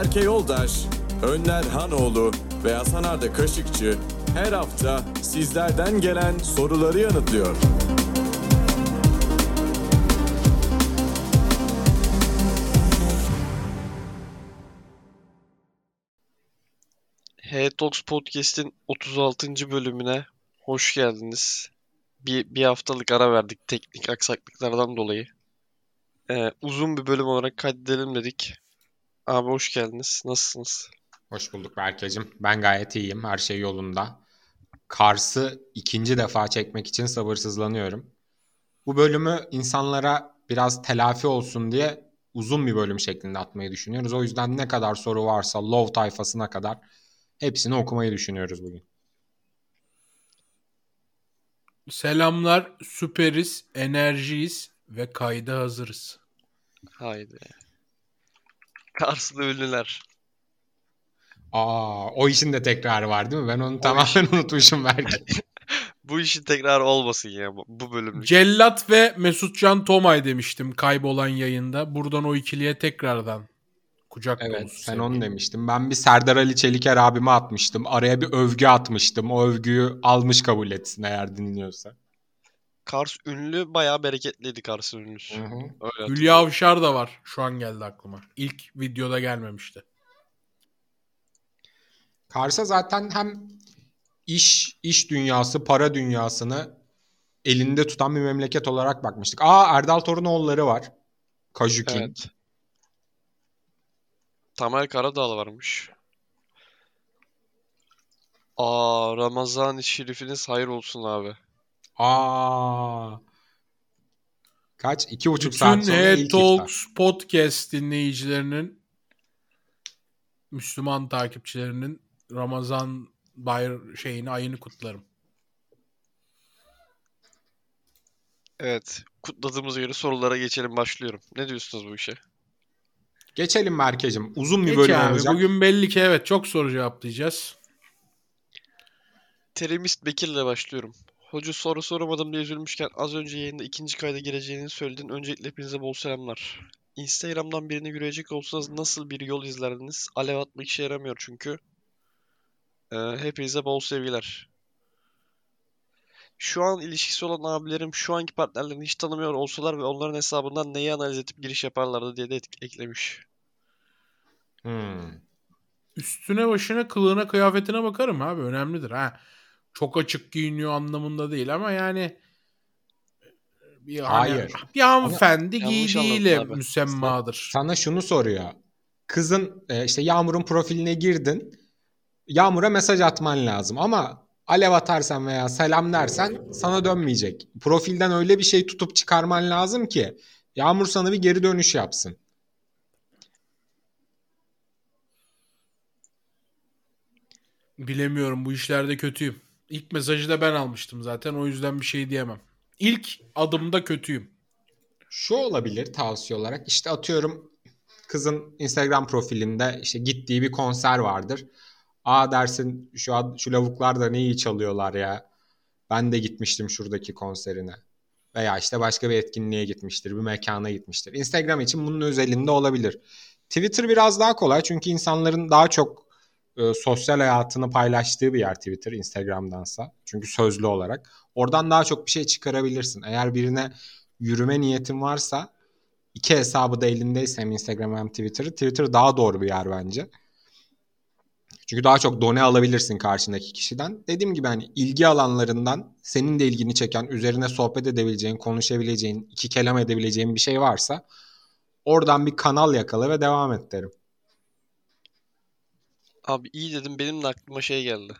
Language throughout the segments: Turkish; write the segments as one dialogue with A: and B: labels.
A: Berke Yoldaş, Önler Hanoğlu ve Hasan Arda Kaşıkçı her hafta sizlerden gelen soruları yanıtlıyor.
B: Hey Talks Podcast'in 36. bölümüne hoş geldiniz. Bir, bir haftalık ara verdik teknik aksaklıklardan dolayı. Ee, uzun bir bölüm olarak kaydedelim dedik. Abi hoş geldiniz. Nasılsınız?
C: Hoş bulduk Berkeciğim. Ben gayet iyiyim. Her şey yolunda. Kars'ı ikinci defa çekmek için sabırsızlanıyorum. Bu bölümü insanlara biraz telafi olsun diye uzun bir bölüm şeklinde atmayı düşünüyoruz. O yüzden ne kadar soru varsa Love tayfasına kadar hepsini okumayı düşünüyoruz bugün.
D: Selamlar, süperiz, enerjiyiz ve kayda hazırız.
B: Haydi. Karslı ünlüler.
C: Aa, o işin de tekrarı var değil mi? Ben onu tamamen unutmuşum belki.
B: Bu işin tekrar olmasın ya bu, bu bölümlük.
D: Cellat ve Mesutcan Tomay demiştim kaybolan yayında. Buradan o ikiliye tekrardan kucak
C: Evet
D: dolusu
C: sen
D: sevgi.
C: onu demiştin. Ben bir Serdar Ali Çeliker abime atmıştım. Araya bir övgü atmıştım. O övgüyü almış kabul etsin eğer dinliyorsa.
B: Kars ünlü bayağı bereketliydi Kars'ın ünlüsü.
C: Hı hı.
B: Öyle
D: Hülya. Avşar da var. Şu an geldi aklıma. İlk videoda gelmemişti.
C: Kars'a zaten hem iş iş dünyası, para dünyasını elinde tutan bir memleket olarak bakmıştık. Aa Erdal Torunoğulları var. Kajukin.
B: Evet. Tamer Karadağlı varmış. Aa Ramazan-ı Şerifiniz hayır olsun abi.
C: Aa. Kaç? İki buçuk
D: Bütün
C: saat sonra
D: Head
C: ilk iftar.
D: Talks podcast dinleyicilerinin Müslüman takipçilerinin Ramazan bayr şeyini ayını kutlarım.
B: Evet. Kutladığımız göre sorulara geçelim başlıyorum. Ne diyorsunuz bu işe?
C: Geçelim Merkez'im. Uzun bir
D: Geç
C: bölüm
D: abi,
C: olacak.
D: Bugün belli ki evet çok soru cevaplayacağız.
B: Terimist Bekir'le başlıyorum. Hoca soru soramadım diye üzülmüşken az önce yayında ikinci kayda gireceğini söyledin. Öncelikle hepinize bol selamlar. Instagram'dan birini yürüyecek olsanız nasıl bir yol izlerdiniz? Alev atmak işe yaramıyor çünkü. Ee, hepinize bol sevgiler. Şu an ilişkisi olan abilerim şu anki partnerlerini hiç tanımıyor olsalar ve onların hesabından neyi analiz edip giriş yaparlardı diye de et- eklemiş.
C: Hmm.
D: Üstüne başına kılığına kıyafetine bakarım abi önemlidir ha. Çok açık giyiniyor anlamında değil ama yani bir hani-
C: Hayır.
D: bir hanımefendi giydiğiyle müsemmadır.
C: Sana şunu soruyor. Kızın e, işte Yağmur'un profiline girdin. Yağmur'a mesaj atman lazım ama alev atarsan veya selam dersen sana dönmeyecek. Profilden öyle bir şey tutup çıkarman lazım ki Yağmur sana bir geri dönüş yapsın.
D: Bilemiyorum bu işlerde kötüyüm. İlk mesajı da ben almıştım zaten o yüzden bir şey diyemem. İlk adımda kötüyüm.
C: Şu olabilir tavsiye olarak. İşte atıyorum kızın Instagram profilinde işte gittiği bir konser vardır. Aa dersin şu ad- şu lavuklar da ne iyi çalıyorlar ya. Ben de gitmiştim şuradaki konserine. Veya işte başka bir etkinliğe gitmiştir, bir mekana gitmiştir. Instagram için bunun özelinde olabilir. Twitter biraz daha kolay çünkü insanların daha çok e, sosyal hayatını paylaştığı bir yer Twitter Instagram'dansa. Çünkü sözlü olarak. Oradan daha çok bir şey çıkarabilirsin. Eğer birine yürüme niyetin varsa iki hesabı da elindeyse hem Instagram hem Twitter'ı Twitter daha doğru bir yer bence. Çünkü daha çok done alabilirsin karşındaki kişiden. Dediğim gibi hani ilgi alanlarından senin de ilgini çeken, üzerine sohbet edebileceğin, konuşabileceğin, iki kelam edebileceğin bir şey varsa oradan bir kanal yakala ve devam et derim.
B: Abi iyi dedim benim de aklıma şey geldi.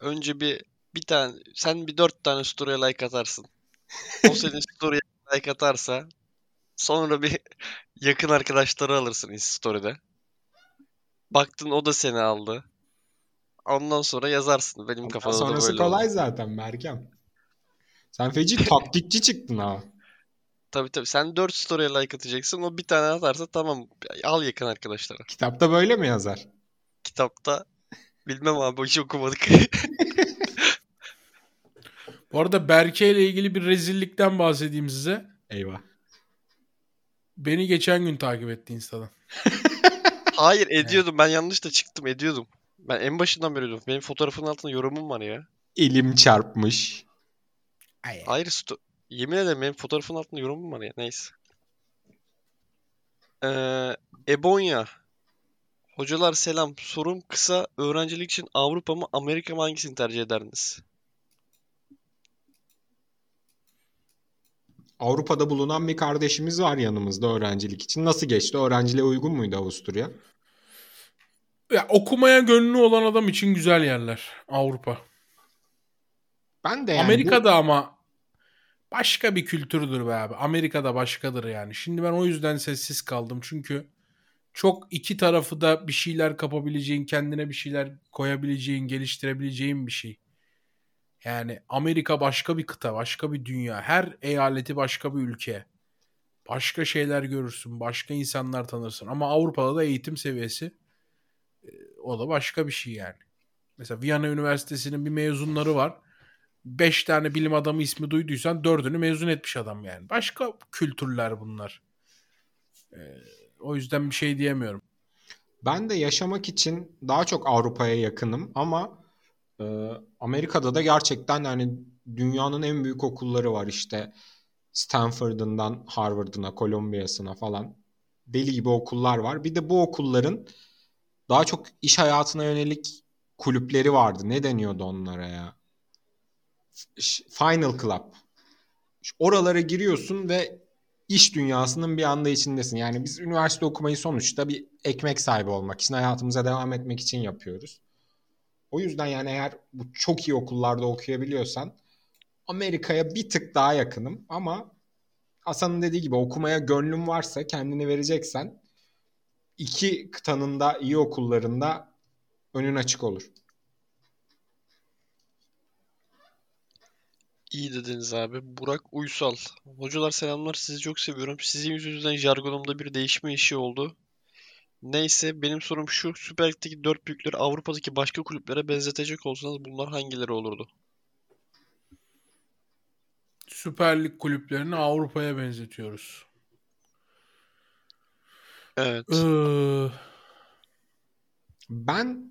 B: Önce bir bir tane sen bir dört tane story'e like atarsın. O senin story'e like atarsa sonra bir yakın arkadaşları alırsın story'de. Baktın o da seni aldı. Ondan sonra yazarsın. Benim
C: Ondan
B: kafada da
C: sonrası
B: böyle
C: kolay
B: oldu.
C: zaten Merkem. Sen feci taktikçi çıktın ha.
B: Tabii tabii. Sen 4 story'e like atacaksın. O bir tane atarsa tamam. Al yakın arkadaşlara.
C: Kitapta böyle mi yazar?
B: Kitapta bilmem abi hiç okumadık.
D: Bu arada Berke ile ilgili bir rezillikten bahsedeyim size.
C: Eyvah.
D: Beni geçen gün takip etti Insta'dan.
B: Hayır ediyordum. Ben yanlış da çıktım ediyordum. Ben en başından beri diyordum. Benim fotoğrafın altında yorumum var ya.
C: Elim çarpmış.
D: Ay,
B: Hayır sto- yemin ederim benim fotoğrafın altında yorumum var ya. Neyse. Ee, Ebonya. Hocalar selam. Sorum kısa. Öğrencilik için Avrupa mı Amerika mı hangisini tercih ederdiniz?
C: Avrupa'da bulunan bir kardeşimiz var yanımızda öğrencilik için. Nasıl geçti? Öğrenciliğe uygun muydu Avusturya?
D: Ya, okumaya gönlü olan adam için güzel yerler Avrupa.
C: Ben de yani bu-
D: Amerika'da ama başka bir kültürdür be abi. Amerika'da başkadır yani. Şimdi ben o yüzden sessiz kaldım. Çünkü çok iki tarafı da bir şeyler kapabileceğin, kendine bir şeyler koyabileceğin, geliştirebileceğin bir şey. Yani Amerika başka bir kıta, başka bir dünya. Her eyaleti başka bir ülke. Başka şeyler görürsün, başka insanlar tanırsın. Ama Avrupa'da da eğitim seviyesi e, o da başka bir şey yani. Mesela Viyana Üniversitesi'nin bir mezunları var. 5 tane bilim adamı ismi duyduysan dördünü mezun etmiş adam yani. Başka kültürler bunlar. Ee, o yüzden bir şey diyemiyorum.
C: Ben de yaşamak için daha çok Avrupa'ya yakınım ama e, Amerika'da da gerçekten hani dünyanın en büyük okulları var işte Stanford'ından Harvard'ına, Columbia'sına falan deli gibi okullar var. Bir de bu okulların daha çok iş hayatına yönelik kulüpleri vardı. Ne deniyordu onlara ya? Final Club. Oralara giriyorsun ve iş dünyasının bir anda içindesin. Yani biz üniversite okumayı sonuçta bir ekmek sahibi olmak için, hayatımıza devam etmek için yapıyoruz. O yüzden yani eğer bu çok iyi okullarda okuyabiliyorsan Amerika'ya bir tık daha yakınım ama Hasan'ın dediği gibi okumaya gönlün varsa kendini vereceksen iki kıtanın da iyi okullarında önün açık olur.
B: İyi dediniz abi. Burak Uysal. Hocalar selamlar. Sizi çok seviyorum. Sizin yüzünüzden jargonumda bir değişme işi oldu. Neyse benim sorum şu. Süper Lig'deki dört büyükleri Avrupa'daki başka kulüplere benzetecek olsanız bunlar hangileri olurdu?
D: Süper Lig kulüplerini Avrupa'ya benzetiyoruz.
B: Evet.
D: Ee,
C: Ben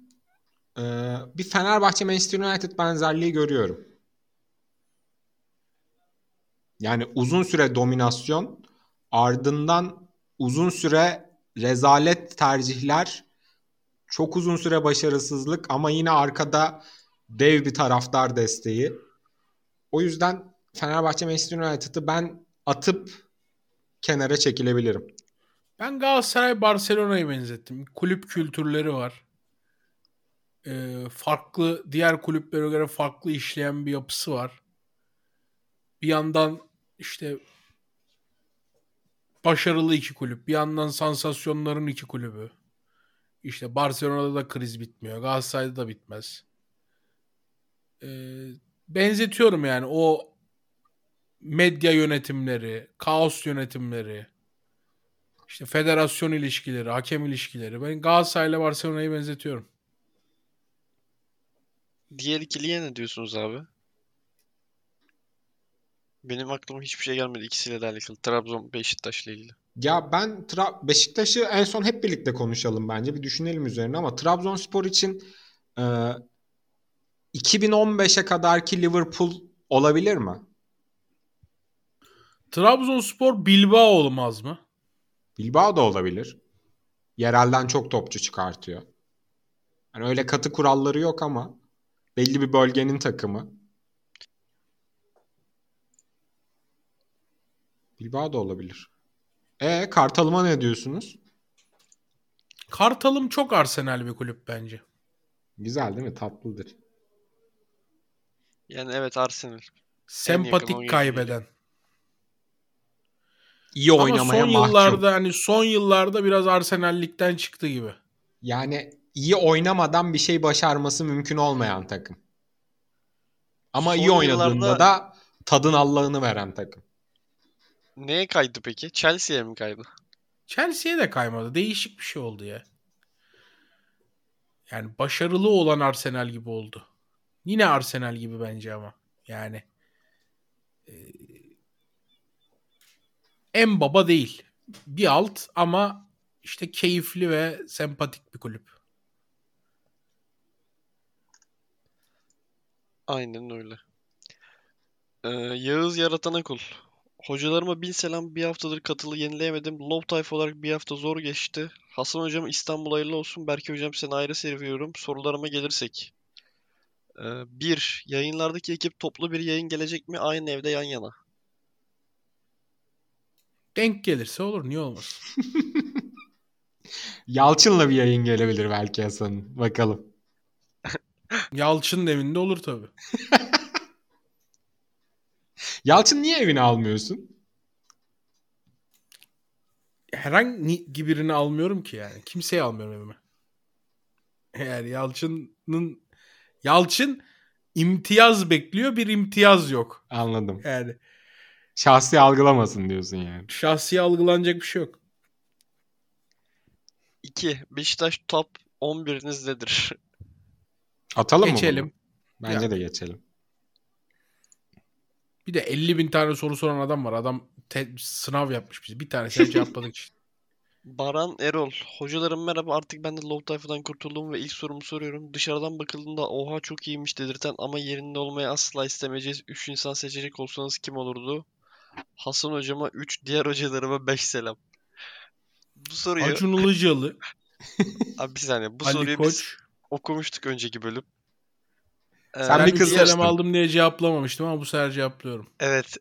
C: e, bir Fenerbahçe Manchester United benzerliği görüyorum. Yani uzun süre dominasyon, ardından uzun süre rezalet tercihler, çok uzun süre başarısızlık ama yine arkada dev bir taraftar desteği. O yüzden Fenerbahçe Manchester United'ı ben atıp kenara çekilebilirim.
D: ben Galatasaray Barcelona'yı benzettim. Kulüp kültürleri var. Ee, farklı diğer kulüplere göre farklı işleyen bir yapısı var. Bir yandan işte başarılı iki kulüp. Bir yandan sansasyonların iki kulübü. İşte Barcelona'da da kriz bitmiyor. Galatasaray'da da bitmez. Ee, benzetiyorum yani o medya yönetimleri, kaos yönetimleri, işte federasyon ilişkileri, hakem ilişkileri. Ben Galatasaray'la Barcelona'yı benzetiyorum.
B: Diğer ikiliye ne diyorsunuz abi? Benim aklıma hiçbir şey gelmedi ikisiyle de alakalı. Trabzon Beşiktaş'la ilgili.
C: Ya ben Tra- Beşiktaş'ı en son hep birlikte konuşalım bence. Bir düşünelim üzerine ama Trabzonspor için e, 2015'e kadarki Liverpool olabilir mi?
D: Trabzonspor Bilbao olmaz mı?
C: Bilbao da olabilir. Yerelden çok topçu çıkartıyor. Yani öyle katı kuralları yok ama belli bir bölgenin takımı. Bilbao da olabilir. E Kartal'ıma ne diyorsunuz?
D: Kartalım çok Arsenal bir kulüp bence.
C: Güzel değil mi? Tatlıdır.
B: Yani evet Arsenal.
D: Sempatik kaybeden.
C: İyi
D: Ama
C: oynamaya
D: son
C: mahkum.
D: yıllarda hani son yıllarda biraz Arsenal'likten çıktı gibi.
C: Yani iyi oynamadan bir şey başarması mümkün olmayan takım. Ama
B: Son
C: iyi oynadığında
B: yıllarda-
C: da tadın Allah'ını veren takım.
B: Neye kaydı peki? Chelsea'ye mi kaydı?
D: Chelsea'ye de kaymadı. Değişik bir şey oldu ya. Yani başarılı olan Arsenal gibi oldu. Yine Arsenal gibi bence ama. Yani e, en baba değil. Bir alt ama işte keyifli ve sempatik bir kulüp.
B: Aynen öyle. Ee, Yağız Yaratan Akul. Hocalarıma bin selam bir haftadır katılı yenileyemedim. Low Tayfa olarak bir hafta zor geçti. Hasan hocam İstanbul hayırlı olsun. Berke hocam seni ayrı seviyorum. Sorularıma gelirsek. Ee, bir, yayınlardaki ekip toplu bir yayın gelecek mi? Aynı evde yan yana.
D: Denk gelirse olur niye olmasın.
C: Yalçın'la bir yayın gelebilir belki Hasan'ın. Bakalım.
D: Yalçın'ın evinde olur tabii.
C: Yalçın niye evine almıyorsun?
D: Herhangi birini almıyorum ki yani. Kimseyi almıyorum evime. Yani Yalçın'ın Yalçın imtiyaz bekliyor bir imtiyaz yok.
C: Anladım.
D: Yani
C: Şahsi algılamasın diyorsun yani.
D: şahsi algılanacak bir şey yok.
B: 2. Beşiktaş top 11'iniz nedir?
C: Atalım mı
D: Geçelim.
C: Bence
D: Ya.
C: de geçelim.
D: Bir de 50 bin tane soru soran adam var. Adam te- sınav yapmış bizi. Bir tanesini cevapladık işte.
B: Baran Erol. Hocalarım merhaba artık ben de low tayfadan kurtuldum ve ilk sorumu soruyorum. Dışarıdan bakıldığında oha çok iyiymiş dedirten ama yerinde olmayı asla istemeyeceğiz 3 insan seçecek olsanız kim olurdu? Hasan hocama 3, diğer hocalarıma 5 selam. Bu soruyu
D: Acun Ilıcalı,
B: abi bir saniye bu
D: Ali
B: soruyu biz
D: Koç.
B: okumuştuk önceki bölüm. Ee,
C: Sen
D: Ben
C: bir
D: bir
C: kız
D: selam
C: seçtin.
D: aldım diye cevaplamamıştım ama bu sefer cevaplıyorum.
B: Evet.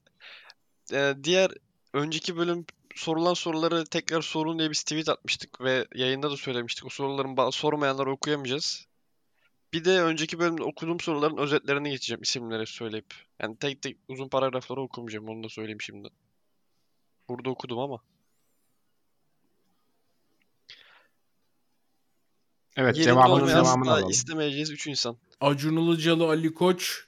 B: Ee, diğer önceki bölüm sorulan soruları tekrar sorun diye bir tweet atmıştık ve yayında da söylemiştik. O soruların ba- sormayanları okuyamayacağız. Bir de önceki bölümde okuduğum soruların özetlerini geçeceğim isimleri söyleyip. Yani tek tek uzun paragrafları okumayacağım onu da söyleyeyim şimdi. Burada okudum ama.
C: Evet
B: Yerinde
C: cevabının devamını alalım.
B: istemeyeceğiz 3 insan.
D: Acun Ilıcalı, Ali Koç.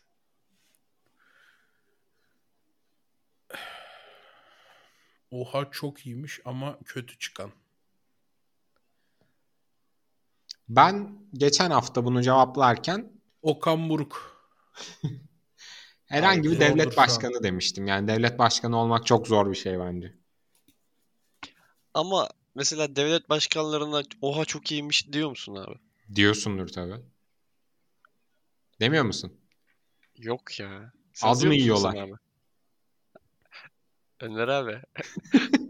D: Oha çok iyiymiş ama kötü çıkan.
C: Ben geçen hafta bunu cevaplarken
D: Okan Buruk.
C: herhangi bir devlet başkanı demiştim. Yani devlet başkanı olmak çok zor bir şey bence.
B: Ama mesela devlet başkanlarına oha çok iyiymiş diyor musun abi?
C: Diyorsundur tabii. Demiyor musun?
B: Yok ya. Sen musun
C: yiyorlar?
B: Abi? Önder abi.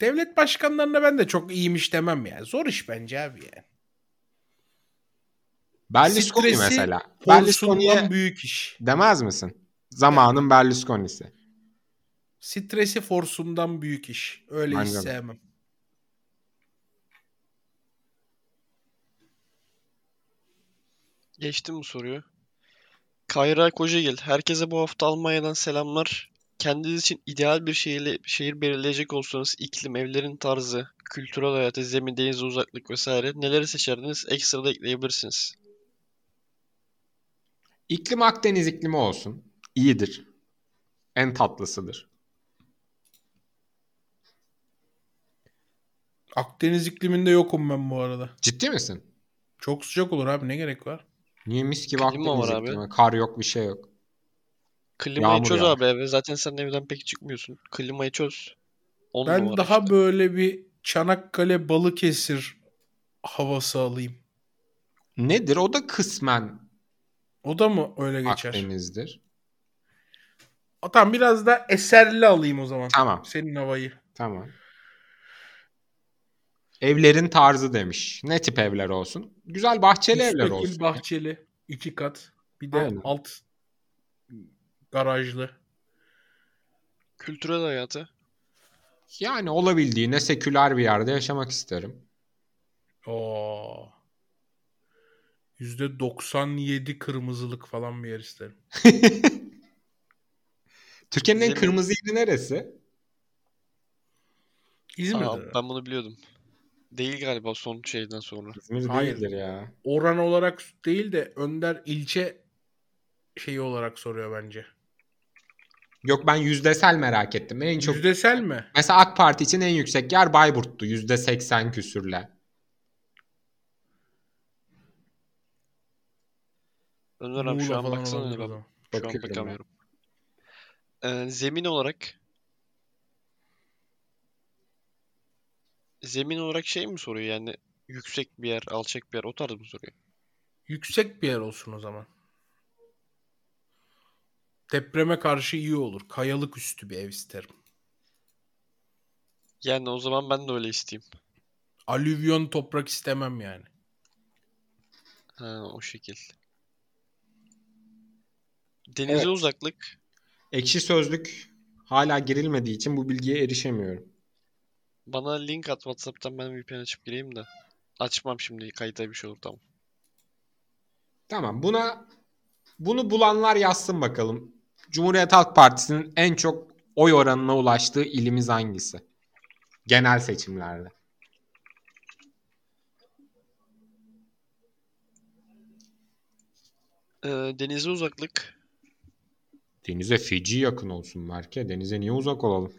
D: Devlet başkanlarına ben de çok iyiymiş demem ya. Zor iş bence abi ya.
C: Berlusconi
D: Stresi
C: mesela. Berlusconi'ye
D: büyük iş.
C: demez misin? Zamanın Berlusconi'si.
D: Stresi forsundan büyük iş. Öyle hiç
C: Bence de.
D: sevmem.
B: Geçtim bu soruyu. Kayra Kocagil. Herkese bu hafta Almanya'dan selamlar. Kendiniz için ideal bir şehir, şehir belirleyecek olsanız iklim, evlerin tarzı, kültürel hayatı, zemin, denize uzaklık vesaire neleri seçerdiniz? Ekstra da ekleyebilirsiniz.
C: İklim Akdeniz iklimi olsun. İyidir. En tatlısıdır.
D: Akdeniz ikliminde yokum ben bu arada.
C: Ciddi misin?
D: Çok sıcak olur abi ne gerek var?
C: Niye mis gibi
B: Klima var abi.
C: iklimi? Kar yok bir şey yok.
B: Klimayı
C: Yağmur
B: çöz
C: yağar.
B: abi eve. Zaten sen evden pek çıkmıyorsun. Klimayı çöz. On
D: Ben daha
B: işte.
D: böyle bir Çanakkale Balıkesir havası alayım.
C: Nedir? O da kısmen
D: O da mı öyle geçer?
C: Akdeniz'dir.
D: O tamam biraz da eserli alayım o zaman.
C: Tamam.
D: Senin havayı.
C: Tamam. Evlerin tarzı demiş. Ne tip evler olsun? Güzel bahçeli evler
D: Müstakil
C: olsun.
D: bahçeli. iki kat. Bir de
C: Aynen.
D: alt garajlı.
B: Kültürel hayatı.
C: Yani olabildiğine seküler bir yerde yaşamak isterim.
D: Oo. %97 kırmızılık falan bir yer isterim.
C: Türkiye'nin en kırmızı yeri neresi?
D: İzmir'de.
B: Aa, ben bunu biliyordum. Değil galiba son şeyden sonra.
C: İzmir
D: Hayır.
C: değildir ya.
D: Oran olarak değil de Önder ilçe şeyi olarak soruyor bence.
C: Yok ben yüzdesel merak ettim. En çok
D: Yüzdesel mi?
C: Mesela AK Parti için en yüksek yer Bayburt'tu. %80 küsürle.
B: Önder abi şu
D: Muğla
B: an
D: falan
B: baksana
D: olabilir zaman.
B: şu an
C: Bakıyorum ben.
B: bakamıyorum. Ee, zemin olarak zemin olarak şey mi soruyor yani yüksek bir yer, alçak bir yer o tarz mı soruyor?
D: Yüksek bir yer olsun o zaman. Depreme karşı iyi olur. Kayalık üstü bir ev isterim.
B: Yani o zaman ben de öyle isteyeyim.
D: Alüvyon toprak istemem yani.
B: Ha o şekil. Denize
C: Evet.
B: uzaklık.
C: Ekşi sözlük hala girilmediği için bu bilgiye erişemiyorum.
B: Bana link at WhatsApp'tan ben VPN açıp gireyim de. Açmam şimdi kayıta bir şey olur tamam.
C: Tamam buna bunu bulanlar yazsın bakalım. Cumhuriyet Halk Partisi'nin en çok oy oranına ulaştığı ilimiz hangisi? Genel seçimlerde.
B: Ee, denize uzaklık.
C: Denize feci yakın olsun Berke. Denize niye uzak olalım?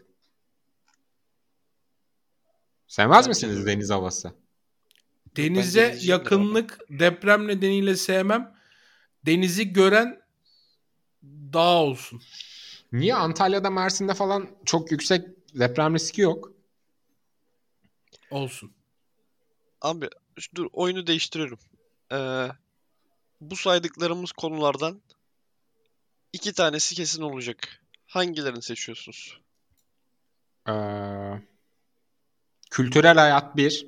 C: Sevmez misiniz
B: de.
C: deniz havası?
D: Denize yakınlık deprem nedeniyle sevmem. Denizi gören dağ olsun.
C: Niye Antalya'da, Mersin'de falan çok yüksek deprem riski yok?
D: Olsun.
B: Abi dur oyunu değiştiriyorum. Ee, bu saydıklarımız konulardan iki tanesi kesin olacak. Hangilerini seçiyorsunuz?
C: Ee, kültürel hayat bir.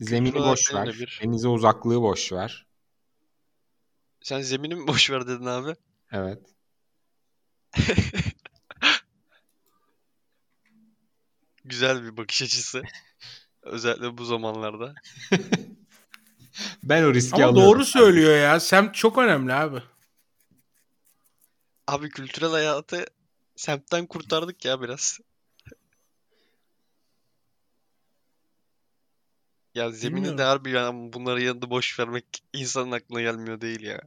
C: Zemini
B: Kültürel
C: boş ver.
B: bir.
C: Denize uzaklığı boş ver.
B: Sen zemini mi boş ver dedin abi?
C: Evet.
B: Güzel bir bakış açısı. Özellikle bu zamanlarda.
C: Ben o riski
D: Ama
C: alıyorum.
D: doğru söylüyor ya. Semt çok önemli abi.
B: Abi kültürel hayatı semtten kurtardık ya biraz. Ya zemini
D: Bilmiyorum.
B: de harbi yani bunları yanında boş vermek insanın aklına gelmiyor değil ya.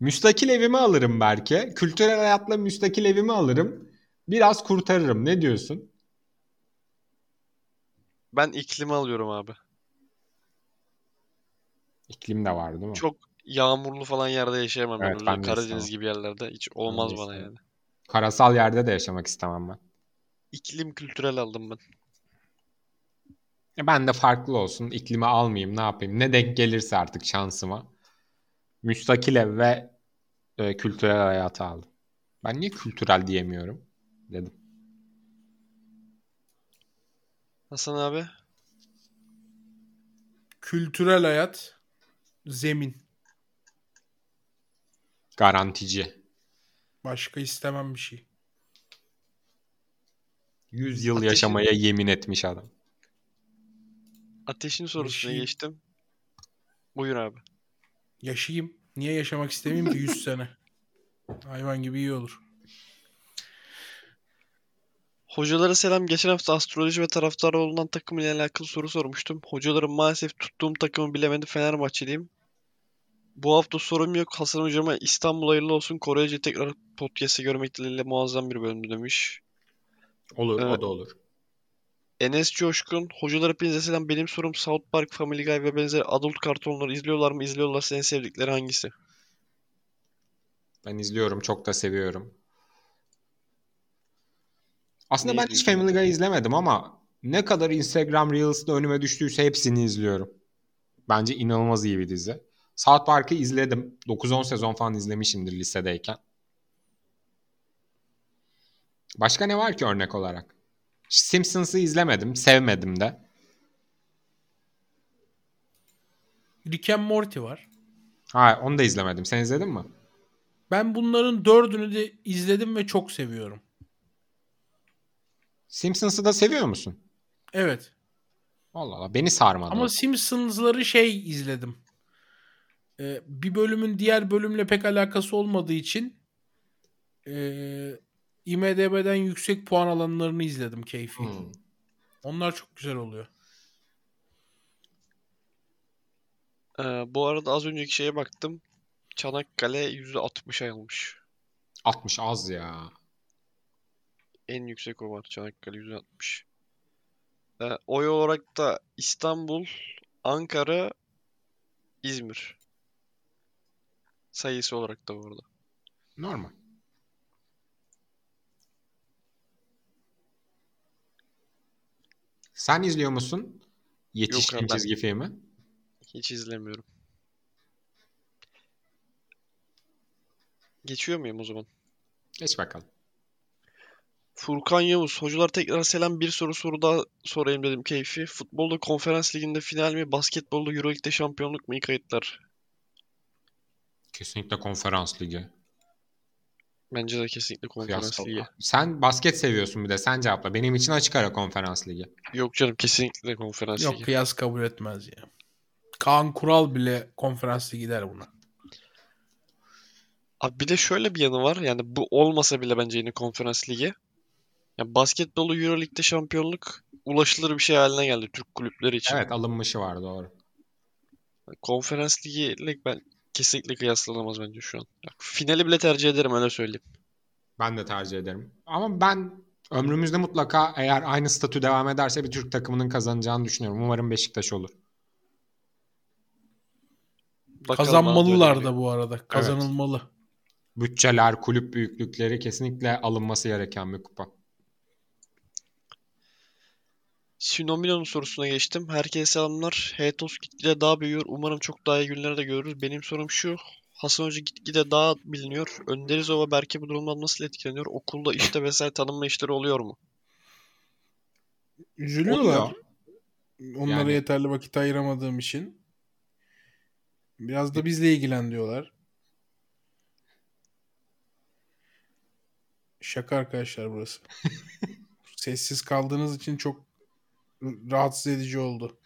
C: Müstakil evimi alırım belki. Kültürel hayatla müstakil evimi alırım. Biraz kurtarırım. Ne diyorsun?
B: Ben iklimi alıyorum abi.
C: İklim de var değil mi?
B: Çok yağmurlu falan yerde yaşayamam ben.
C: Evet, ben de
B: Karadeniz
C: istemem.
B: gibi yerlerde hiç olmaz bana yani.
C: Karasal yerde de yaşamak istemem ben.
B: İklim kültürel aldım ben.
C: E Ben de farklı olsun. İklimi almayayım. Ne yapayım? Ne denk gelirse artık şansıma. Müstakil ev ve e, kültürel hayatı aldım. Ben niye kültürel diyemiyorum? Dedim.
B: Hasan abi
D: Kültürel hayat, zemin.
C: Garantici.
D: Başka istemem bir şey.
C: 100 yıl
B: Ateşin-
C: yaşamaya yemin etmiş adam.
B: ateşin sorusuna
D: şey-
B: geçtim. Buyur abi.
D: Yaşayayım. Niye yaşamak istemeyeyim ki 100 sene? Hayvan gibi iyi olur.
B: Hocalara selam. Geçen hafta astroloji ve taraftarı olunan takım ile alakalı soru sormuştum. Hocalarım maalesef tuttuğum takımı bilemedi. Fenerbahçeliyim. Bu hafta sorum yok. Hasan hocama İstanbul hayırlı olsun. Korece tekrar podcast'i görmek dileğiyle muazzam bir bölümdü demiş.
C: Olur,
B: Evet.
C: o da olur.
B: Enes Coşkun. Hocalar hepinize selam. Benim sorum South Park, Family Guy ve benzeri adult kartonları izliyorlar mı? İzliyorlarsa en sevdikleri hangisi?
C: Ben izliyorum, çok da seviyorum. Aslında
B: Ne
C: ben hiç? Family Guy izlemedim ama ne kadar Instagram Reels'da önüme düştüyse hepsini izliyorum. Bence inanılmaz iyi bir dizi. South Park'ı izledim. 9-10 sezon falan izlemişimdir lisedeyken. Başka ne var ki örnek olarak? Simpsons'ı izlemedim, sevmedim de.
D: Rick and Morty var.
C: Ha, onu da izlemedim. Sen izledin mi?
D: Ben bunların dördünü de izledim ve çok seviyorum.
C: Simpsons'ı da seviyor musun?
D: Evet.
C: Allah Allah beni sarmadı.
D: Ama. Simpsons'ları şey izledim. Ee, bir bölümün diğer bölümle pek alakası olmadığı için ee, IMDB'den yüksek puan alanlarını izledim keyfi.
C: Hmm.
D: Onlar çok güzel oluyor.
B: Ee, bu arada az önceki şeye baktım. Çanakkale %60 almış.
C: 60 az ya.
B: En yüksek o var. Çanakkale %60. Ee, oy olarak da İstanbul, Ankara, İzmir. Sayısı olarak da bu arada.
C: Normal. Sen izliyor musun yetişkin
B: Yok, çizgi ben...
C: filmi?
B: Hiç izlemiyorum. Geçiyor muyum o zaman?
C: Geç bakalım.
B: Furkan Yavuz. Hocalar tekrar selam. Bir soru soru daha sorayım dedim keyfi. Futbolda konferans liginde final mi? Basketbolda Euroleague'de şampiyonluk mu? İyi kayıtlar.
C: Kesinlikle konferans ligi.
B: Bence de kesinlikle konferans
C: Kıyasla-
B: ligi.
C: Sen basket seviyorsun bir de sen cevapla. Benim için açık ara konferans ligi.
B: Yok canım kesinlikle konferans
D: Yok
B: ligi.
D: kıyas kabul etmez ya. Kaan Kural bile konferans ligi der buna.
B: Abi bir de şöyle bir yanı var. Yani bu olmasa bile bence yine konferans ligi. Ya basketbolu Euroleague'de şampiyonluk ulaşılır bir şey haline geldi Türk kulüpleri için.
C: Evet alınmışı var doğru.
B: Konferans ligi ben kesinlikle kıyaslanamaz bence şu an. Ya finali bile tercih ederim öyle söyleyeyim.
C: Ben de tercih ederim. Ama ben ömrümüzde mutlaka eğer aynı statü devam ederse bir Türk takımının kazanacağını düşünüyorum. Umarım Beşiktaş olur.
B: Bakalım
D: Kazanmalılar da bu arada. Kazanılmalı.
C: Bütçeler, kulüp büyüklükleri kesinlikle alınması gereken bir kupa.
B: Sinomino'nun sorusuna geçtim. Herkese selamlar. Hetos gitgide daha büyüyor. Umarım çok daha iyi günler de görürüz. Benim sorum şu. Hasan Hoca gitgide daha biliniyor. Önderizov ve Berke bu durumdan nasıl etkileniyor? Okulda işte vesaire tanınma işleri oluyor mu?
D: Üzülüyorlar.
C: Oluyor.
D: Onlara
C: Yani-
D: yeterli vakit ayıramadığım için. Biraz da bizle ilgilen diyorlar. Şaka arkadaşlar burası. Sessiz kaldığınız için çok rahatsız edici oldu.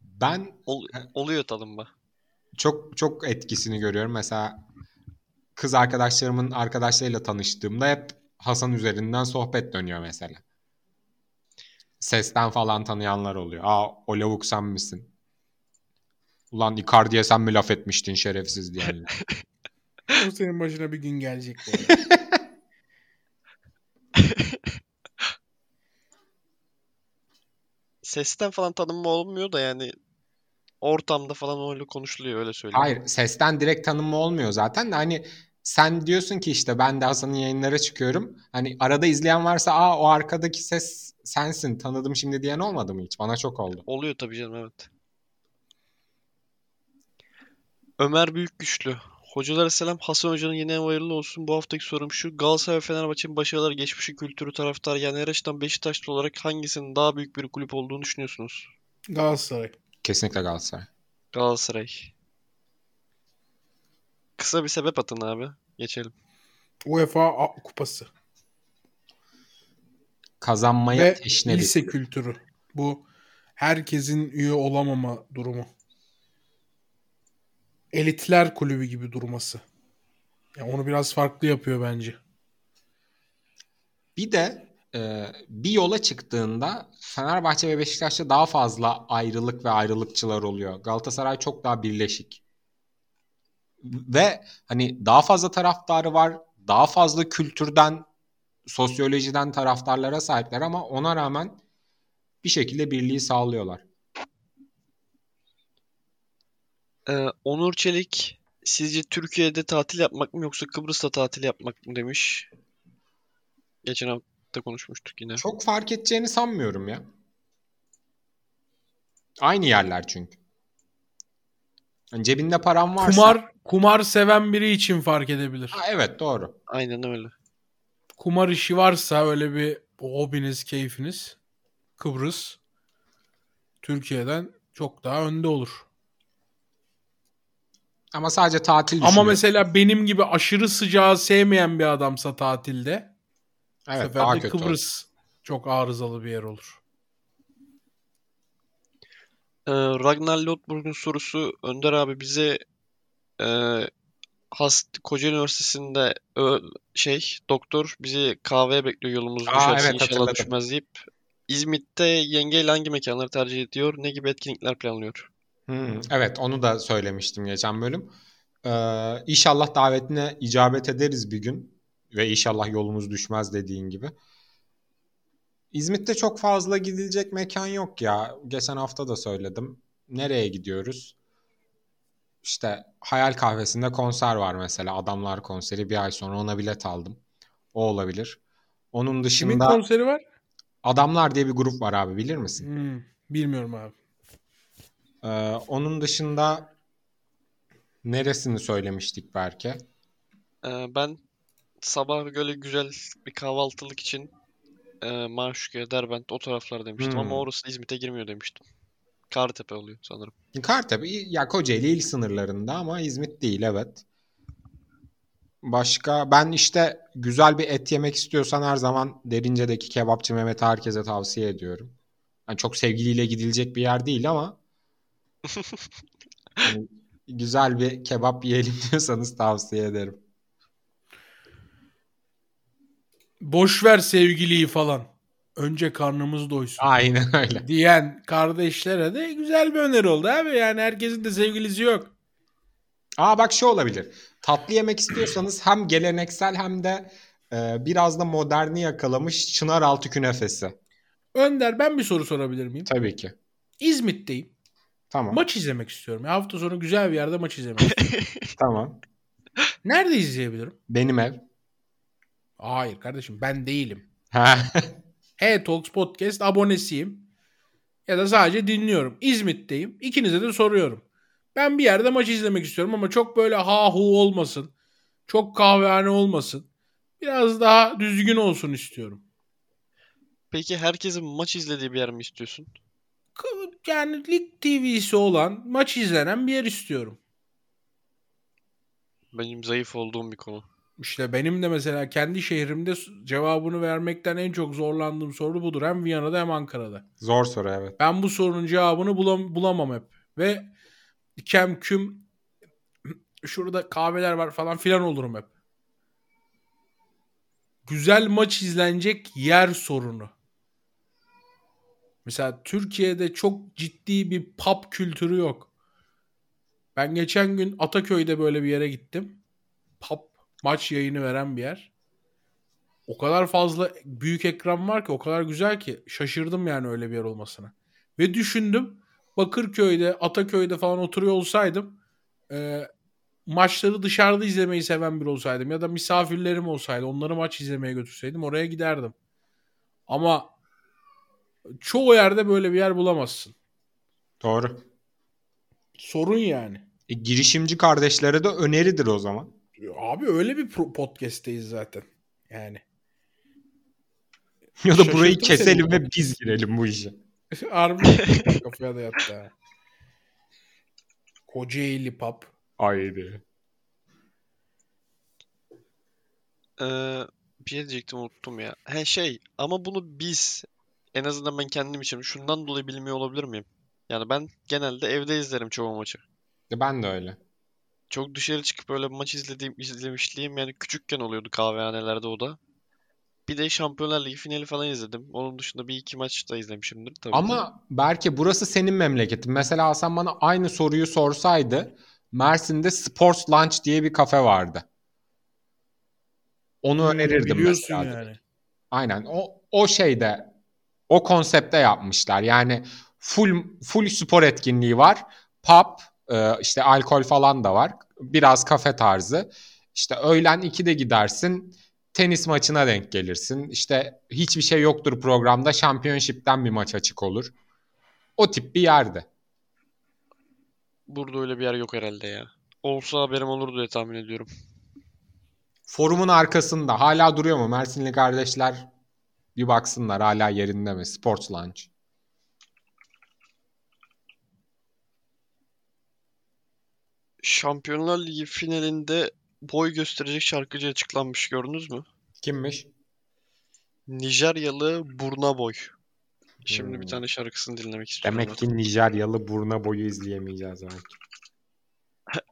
C: Ben
B: Ol- oluyor tanınma.
C: çok çok etkisini görüyorum. Mesela kız arkadaşlarımın arkadaşlarıyla tanıştığımda hep Hasan üzerinden sohbet dönüyor mesela. Sesten falan tanıyanlar oluyor. Aa o lavuk sen misin? Ulan Icardi'ye sen mi laf etmiştin şerefsiz diye.
D: O senin başına bir gün gelecek bu
B: Sesten falan tanınma olmuyor da yani ortamda falan öyle konuşuluyor öyle söyleyeyim.
C: Hayır sesten direkt tanınma olmuyor zaten de hani sen diyorsun ki işte ben de Hasan'ın yayınlara çıkıyorum. Hani arada izleyen varsa aa o arkadaki ses sensin tanıdım şimdi diyen olmadı mı hiç? Bana çok oldu.
B: Oluyor tabii canım evet. Ömer Büyükgüçlü. Hocalara selam. Hasan Hoca'nın yeni hayırlı olsun. Bu haftaki sorum şu. Galatasaray ve Fenerbahçe'nin başarıları, geçmişi, kültürü, taraftar yani her açıdan Beşiktaşlı olarak hangisinin daha büyük bir kulüp olduğunu düşünüyorsunuz?
D: Galatasaray.
C: Kesinlikle Galatasaray.
B: Galatasaray. Kısa bir sebep atın abi. Geçelim.
D: UEFA A- kupası.
C: Kazanmaya
D: Ve
C: teşne bir
D: lise kültürü. Bu herkesin üye olamama durumu. Elitler kulübü gibi durması. Ya onu biraz farklı yapıyor bence.
C: Bir de e, bir yola çıktığında Fenerbahçe ve Beşiktaş'ta daha fazla ayrılık ve ayrılıkçılar oluyor. Galatasaray çok daha birleşik. Ve hani daha fazla taraftarı var. Daha fazla kültürden, sosyolojiden taraftarlara sahipler ama ona rağmen bir şekilde birliği sağlıyorlar.
B: Ee, Onur Çelik sizce Türkiye'de tatil yapmak mı yoksa Kıbrıs'ta tatil yapmak mı demiş. Geçen hafta konuşmuştuk yine.
C: Çok fark edeceğini sanmıyorum ya. Aynı yerler çünkü. Yani cebinde param varsa...
D: Kumar kumar seven biri için fark edebilir.
C: Ha, evet doğru.
B: Aynen öyle.
D: Kumar işi varsa öyle bir hobiniz, keyfiniz Kıbrıs Türkiye'den çok daha önde olur.
C: Ama sadece tatil
D: Ama mesela benim gibi aşırı sıcağı sevmeyen bir adamsa tatilde bu
C: evet,
D: sefer
C: daha
D: de
C: kötü olur.
D: Kıbrıs çok arızalı bir yer olur.
B: Ee, Ragnar Lodbrok'un sorusu Önder abi bize e, Hast Kocaeli Üniversitesi'nde ö- şey doktor bizi kahveye bekliyor yolumuz
C: Aa,
B: düşerse
C: evet,
B: inşallah düşmez deyip İzmit'te yengeyle hangi mekanları tercih ediyor? Ne gibi etkinlikler planlıyor?
C: Hmm, evet onu da söylemiştim geçen bölüm. Ee, inşallah davetine icabet ederiz bir gün. Ve inşallah yolumuz düşmez dediğin gibi. İzmit'te çok fazla gidilecek mekan yok ya. Geçen hafta da söyledim. Nereye gidiyoruz? İşte Hayal Kahvesi'nde konser var mesela. Adamlar konseri bir ay sonra ona bilet aldım. O olabilir. Onun
D: Kimin
C: dışında
D: konseri var?
C: Adamlar diye bir grup var abi bilir misin?
D: Hmm, bilmiyorum abi.
C: Ee, onun dışında neresini söylemiştik belki?
B: Ee, ben sabah böyle güzel bir kahvaltılık için e, Maşukiye, Derbent o taraflar demiştim
C: Hmm.
B: ama orası İzmit'e girmiyor demiştim. Kartepe oluyor sanırım.
C: Kartepe ya Kocaeli il sınırlarında ama İzmit değil evet. Başka ben işte güzel bir et yemek istiyorsan her zaman Derince'deki kebapçı Mehmet'i herkese tavsiye ediyorum. Yani çok sevgiliyle gidilecek bir yer değil ama hani güzel bir kebap yiyelim diyorsanız tavsiye ederim.
D: Boş ver sevgiliyi falan. Önce karnımız doysun.
C: Aynen öyle.
D: Diyen kardeşlere de güzel bir öneri oldu abi. Yani herkesin de sevgilisi yok.
C: Aa bak şu olabilir. Tatlı yemek istiyorsanız hem geleneksel hem de e, biraz da moderni yakalamış Çınaraltı künefesi.
D: Önder ben bir soru sorabilir miyim?
C: Tabii ki.
D: İzmit'teyim.
C: Tamam.
D: Maç izlemek istiyorum. Ya hafta sonu güzel bir yerde maç izlemek istiyorum.
C: Tamam.
D: Nerede izleyebilirim?
C: Benim ev.
D: Hayır kardeşim ben değilim.
C: Ha.
D: Hey Talks Podcast abonesiyim. Ya da sadece dinliyorum. İzmit'teyim. İkinize de soruyorum. Ben bir yerde maç izlemek istiyorum ama çok böyle ha hu olmasın. Çok kahvehane olmasın. Biraz daha düzgün olsun istiyorum.
B: Peki herkesin maç izlediği bir yer mi istiyorsun?
D: Yani lig TV'si olan maç izlenen bir yer istiyorum.
B: Benim zayıf olduğum bir konu.
D: İşte benim de mesela kendi şehrimde cevabını vermekten en çok zorlandığım soru budur. Hem Viyana'da hem Ankara'da.
C: Zor soru evet.
D: Ben bu sorunun cevabını bulam- bulamam hep. Ve kem küm şurada kahveler var falan filan olurum hep. Güzel maç izlenecek yer sorunu. Mesela Türkiye'de çok ciddi bir pub kültürü yok. Ben geçen gün Ataköy'de böyle bir yere gittim. Pub maç yayını veren bir yer. O kadar fazla büyük ekran var ki o kadar güzel ki şaşırdım yani öyle bir yer olmasına. Ve düşündüm Bakırköy'de, Ataköy'de falan oturuyor olsaydım e, maçları dışarıda izlemeyi seven biri olsaydım ya da misafirlerim olsaydı onları maç izlemeye götürseydim oraya giderdim. Ama çoğu yerde böyle bir yer bulamazsın.
C: Doğru.
D: Sorun yani.
C: E, girişimci kardeşlere de öneridir o zaman.
D: Abi öyle bir podcast'teyiz zaten. Yani.
C: Ya da burayı keselim ve biz girelim bu işe.
D: Harbi kafaya da yattı ha. Kocaeli pub.
C: Haydi.
B: Ee, bir şey diyecektim unuttum ya. He şey ama bunu biz en azından ben kendim için şundan dolayı bilmiyor olabilir miyim? Yani ben genelde evde izlerim çoğu maçı.
C: E, Ben de öyle.
B: Çok dışarı çıkıp böyle maç izlediğim izlemişliğim yani küçükken oluyordu kahvehanelerde o da. Bir de Şampiyonlar Ligi finali falan izledim. Onun dışında bir iki maç da izlemişimdir tabii.
C: Ama belki burası senin memleketin. Mesela Hasan bana aynı soruyu sorsaydı Mersin'de Sports Lunch diye bir kafe vardı. Onu önerirdim
D: Biliyorsun
C: mesela.
D: yani.
C: Aynen. O o şeyde o konsepte yapmışlar. Yani full full spor etkinliği var. Pub, e, işte alkol falan da var. Biraz kafe tarzı. İşte öğlen 2'de gidersin. Tenis maçına denk gelirsin. İşte hiçbir şey yoktur programda. Championship'ten bir maç açık olur. O tip bir yerde.
B: Burada öyle bir yer yok herhalde ya. Olsa haberim olurdu diye tahmin ediyorum.
C: Forumun arkasında hala duruyor mu? Mersinli kardeşler bir baksınlar hala yerinde mi? Sports Lunch.
B: Şampiyonlar Ligi finalinde boy gösterecek şarkıcı açıklanmış gördünüz mü?
C: Kimmiş?
B: Nijeryalı Burna Boy. Şimdi bir
C: Hmm.
B: tane şarkısını dinlemek istiyorum.
C: Demek ki Nijeryalı burna boyu izleyemeyeceğiz belki.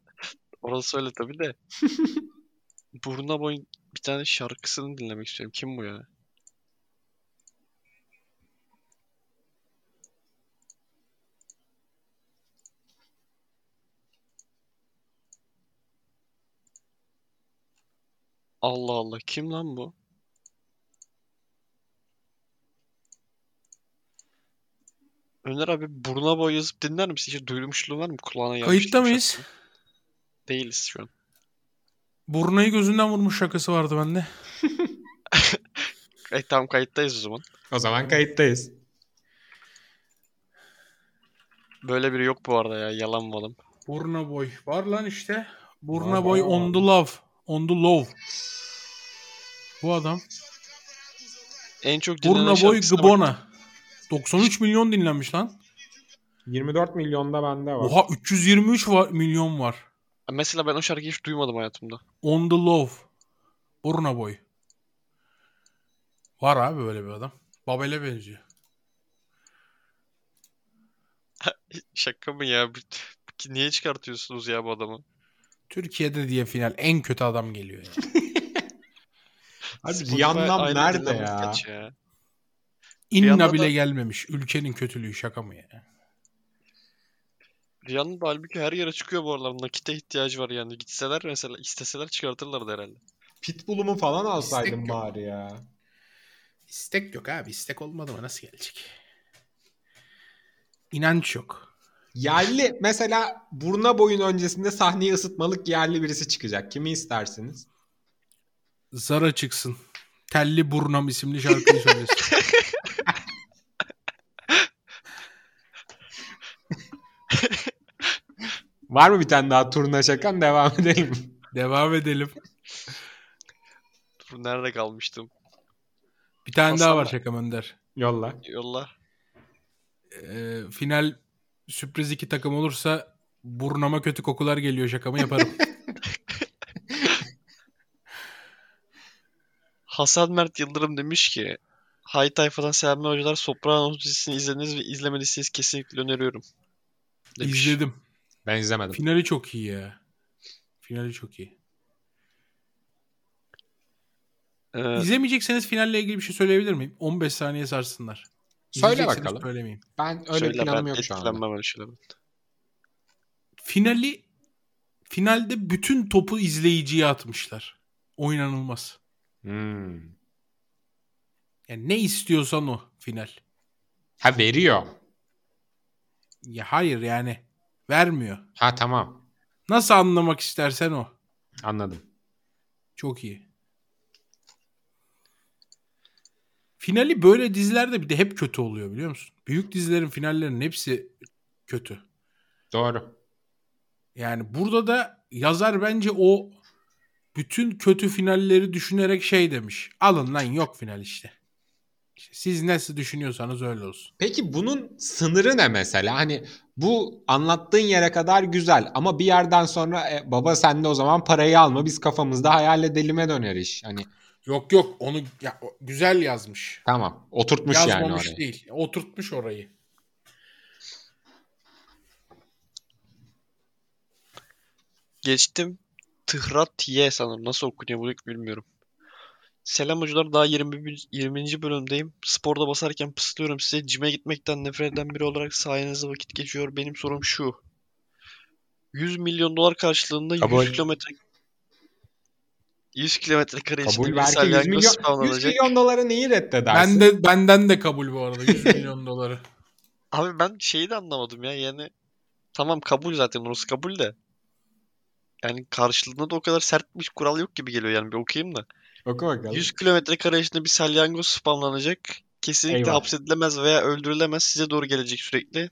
B: Orası öyle tabii de. Burna Boy bir tane şarkısını dinlemek istiyorum. Kim bu ya? Allah Allah kim lan bu? Öner abi Burna Boy yazıp dinler misin? Hiç duymuşluğun var mı? Kulağına gelmiş
D: Kayıtta mıyız?
B: şarkı? Değiliz şu an.
D: Burnayı gözünden vurmuş şakası vardı bende.
B: E, tam kayıttayız o zaman.
C: O zaman kayıttayız.
B: Böyle biri yok bu arada ya. Yalan malım.
D: Burna Boy. Var lan işte. Burna Boy on the love. On the love. Bu adam.
B: En çok dinlenen
D: Burna Boy. Gbona. 93 milyon dinlenmiş lan.
C: 24 milyonda bende var.
D: Oha 323 var, milyon var.
B: Mesela ben o şarkıyı hiç duymadım hayatımda.
D: On the love. Burna Boy. Var abi böyle bir adam. Babel'e benziyor.
B: Şaka mı ya? Niye çıkartıyorsunuz ya bu adamı?
D: Türkiye'de diye final en kötü adam geliyor ya.
C: Abi
B: aylık
C: nerede ya?
B: ya?
D: İnna bile gelmemiş. Ülkenin kötülüğü şaka mı ya?
B: Rihanna da halbuki her yere çıkıyor bu aralar. Nakite ihtiyacı var yani. Gitseler mesela isteseler çıkartırlardı herhalde.
C: Pitbull'umu falan alsaydım
D: İstek yok.
C: bari ya.
D: İstek yok abi. İstek olmadı mı nasıl gelecek? İnanç yok.
C: Yerli mesela Burna Boy'un öncesinde sahneyi ısıtmalık yerli birisi çıkacak. Kimi istersiniz?
D: Zara çıksın. Telli Burnam isimli şarkıyı söylesin.
C: Var mı bir tane daha turna şakan devam edelim.
D: Devam edelim.
B: Dur, nerede kalmıştım?
D: Bir tane daha var şakam Önder.
C: Yolla.
B: Yolla.
D: Ee, final sürpriz iki takım olursa burnama kötü kokular geliyor şakamı yaparım.
B: Hasan Mert Yıldırım demiş ki Hay Tayfa'dan selamlar hocalar. Sopranos dizisini izlediniz ve izlemediyseniz kesinlikle öneriyorum. Demiş.
D: İzledim.
C: Ben izlemedim.
D: Finali çok iyi ya. Finali çok iyi.
B: Ee,
D: İzlemeyecekseniz finalle ilgili bir şey söyleyebilir miyim? 15 saniye sarsınlar.
C: Söyle bakalım.
D: Söylemeyeyim.
C: Ben öyle
B: söyle,
C: planım
B: ben
C: yok şu anda.
B: şeylerden.
D: Finali finalde bütün topu izleyiciye atmışlar. O inanılmaz.
C: Hmm.
D: Yani ne istiyorsan o final.
C: Ha veriyor.
D: Ya hayır yani vermiyor.
C: Ha tamam.
D: Nasıl anlamak istersen o.
C: Anladım.
D: Çok iyi. Finali böyle dizilerde bir de hep kötü oluyor biliyor musun? Büyük dizilerin finallerinin hepsi kötü.
C: Doğru.
D: Yani burada da yazar bence o bütün kötü finalleri düşünerek şey demiş. Alın lan yok final işte. İşte siz nasıl düşünüyorsanız öyle olsun.
C: Peki bunun sınırı ne mesela? Hani bu anlattığın yere kadar güzel ama bir yerden sonra e, baba sen de o zaman parayı alma biz kafamızda hayal edelime döner iş. Hani
D: Yok yok onu ya, güzel yazmış.
C: tamam oturtmuş yani
D: Yazmamış
C: orayı.
D: değil. Oturtmuş orayı.
B: Geçtim. Tıhrat Y sanırım. Nasıl okunuyor bunu bilmiyorum. Selam hocalar daha 20. 20. bölümdeyim. Sporda basarken pıslıyorum size. Cime gitmekten nefret eden biri olarak sayenizde vakit geçiyor. Benim sorum şu. 100 milyon dolar karşılığında 100
C: Kabul.
B: kilometre 100 kilometre kare içinde
C: Kabul
B: bir
C: belki 100
B: salyangoz
C: milyon, 100
B: spawnlanacak.
C: milyon doları neyi reddedersin?
D: Ben de benden de kabul bu arada 100 milyon doları.
B: Abi ben şeyi de anlamadım ya. Yani tamam kabul zaten orası kabul de. Yani karşılığında da o kadar sert bir kural yok gibi geliyor yani bir okuyayım da.
C: Oku bakalım.
B: 100 kilometre kare içinde bir salyangoz spamlanacak. Kesinlikle
C: Eyvah.
B: hapsedilemez veya öldürülemez. Size doğru gelecek sürekli.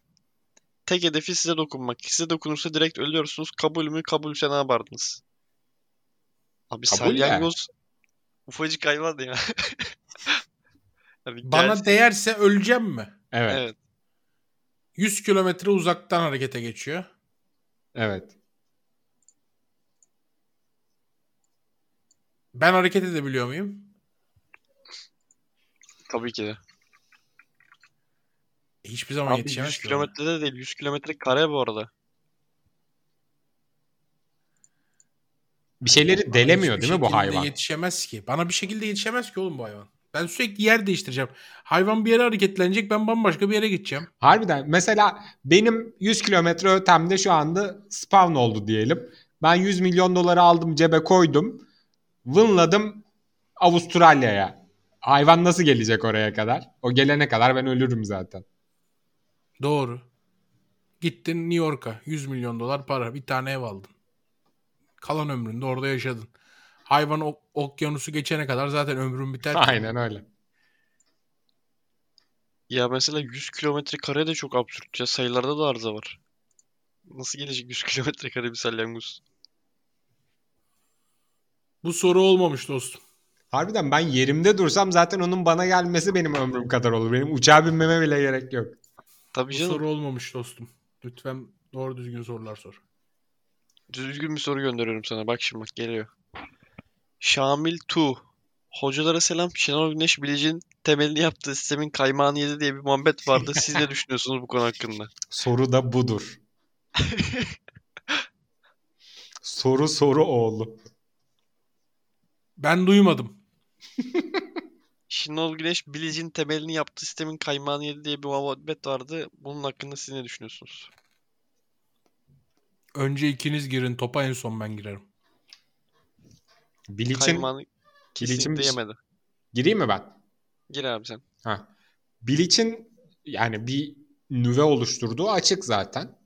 B: Tek hedefi size dokunmak. Size dokunursa direkt ölüyorsunuz. Kabul mü? Kabulse ne yapardınız? Abi
C: Kabul
B: salyangoz ufacık hayvan ya. Hani
D: Bana
B: gelse-
D: değerse öleceğim mi?
C: Evet.
B: Evet.
D: 100 kilometre uzaktan harekete geçiyor.
C: Evet.
D: Ben hareket edebiliyor muyum?
B: Tabii ki de.
D: Hiçbir zaman
B: Abi
D: yetişemez
B: 100
D: ki ona.
B: kilometrede değil. 100 kilometre kare bu arada.
C: Bir şeyleri
D: Bana
C: delemiyor değil mi bu hayvan?
D: Yetişemez ki. Bana bir şekilde yetişemez ki oğlum bu hayvan. Ben sürekli yer değiştireceğim. Hayvan bir yere hareketlenecek ben bambaşka bir yere gideceğim.
C: Harbiden mesela benim 100 kilometre ötemde şu anda spawn oldu diyelim. Ben 100 milyon doları aldım cebe koydum. Vınladım Avustralya'ya. Hayvan nasıl gelecek oraya kadar? O gelene kadar ben ölürüm zaten.
D: Doğru. Gittin New York'a 100 milyon dolar para bir tane ev aldın. Kalan ömründe orada yaşadın. Hayvan o- okyanusu geçene kadar zaten ömrün biter. ki.
C: Aynen öyle.
B: Ya mesela 100 kilometre kare de çok absürt ya. Sayılarda da arıza var. Nasıl gelecek 100 kilometre kare bir salyangoz?
D: Bu soru olmamış dostum.
C: Harbiden ben yerimde dursam zaten onun bana gelmesi benim ömrüm kadar olur. Benim uçağa binmeme bile gerek yok.
B: Tabii
D: Bu
B: canım.
D: soru olmamış dostum. Lütfen doğru düzgün sorular sor.
B: Düzgün bir soru gönderiyorum sana. Bak şimdi bak geliyor. Şamil Tu. Hocalara selam. Şenol Güneş Bilic'in temelini yaptığı sistemin kaymağını yedi diye bir muhabbet vardı. Siz ne düşünüyorsunuz bu konu hakkında?
C: Soru da budur. soru soru oğlu.
D: Ben duymadım.
B: Şenol Güneş Bilic'in temelini yaptığı sistemin kaymağını yedi diye bir muhabbet vardı. Bunun hakkında siz ne düşünüyorsunuz?
D: Önce ikiniz girin topa en son ben girerim.
C: Bilic'in
B: kesinlikle
C: bir-
B: yemedi.
C: gireyim mi ben?
B: Gir abi sen.
C: Ha. Bilic'in yani bir nüve oluşturduğu açık zaten.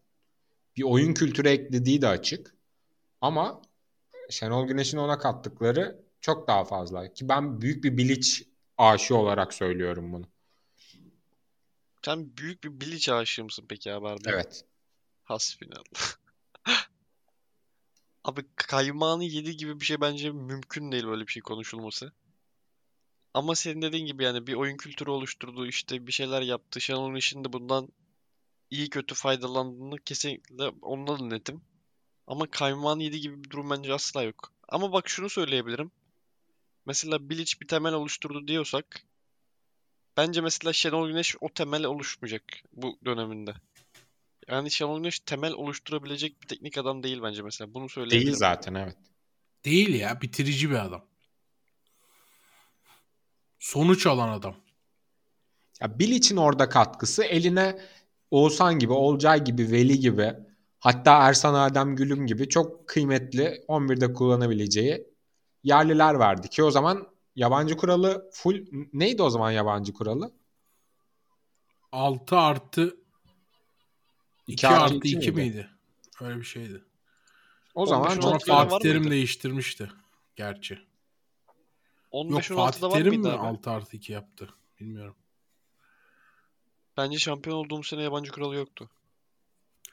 C: Bir oyun kültürü eklediği de açık. Ama Şenol Güneş'in ona kattıkları çok daha fazla. Ki ben büyük bir Bilic aşığı olarak söylüyorum bunu.
B: Sen büyük bir Bilic aşığı mısın peki abi harbiden?
C: Evet.
B: Hasbinallah. Abi kaymağını yedi gibi bir şey bence mümkün değil böyle bir şey konuşulması. Ama senin dediğin gibi yani bir oyun kültürü oluşturdu, işte bir şeyler yaptı. Şenol Güneş'in de bundan iyi kötü faydalandığını kesinlikle onunla da netim. Ama kaymağını yedi gibi bir durum bence asla yok. Ama bak şunu söyleyebilirim. Mesela Bilic bir temel oluşturdu diyorsak bence mesela Şenol Güneş o temel oluşmayacak bu döneminde. Yani Şenol Güneş temel oluşturabilecek bir teknik adam değil bence mesela. Bunu söyleyebilirim.
C: Değil zaten evet.
D: Değil ya bitirici bir adam. Sonuç alan adam.
C: Ya Bilic'in orada katkısı eline Oğuzhan gibi, Olcay gibi, Veli gibi hatta Ersan Adem Gülüm gibi çok kıymetli 11'de kullanabileceği yerliler verdi ki o zaman yabancı kuralı full neydi o zaman yabancı kuralı?
D: 6 artı 2
C: 2
D: artı
C: iki
D: 2
C: miydi?
D: miydi? Öyle bir şeydi.
C: O zaman
B: 15,
C: çok
B: 16 var
D: Fatih Terim değiştirmişti. Gerçi. Yok
B: 15-16'da
D: Fatih
B: var
D: Terim
B: mıydı
D: mi
B: abi?
D: 6 artı 2 yaptı? Bilmiyorum.
B: Bence şampiyon olduğumuz sene yabancı kuralı yoktu.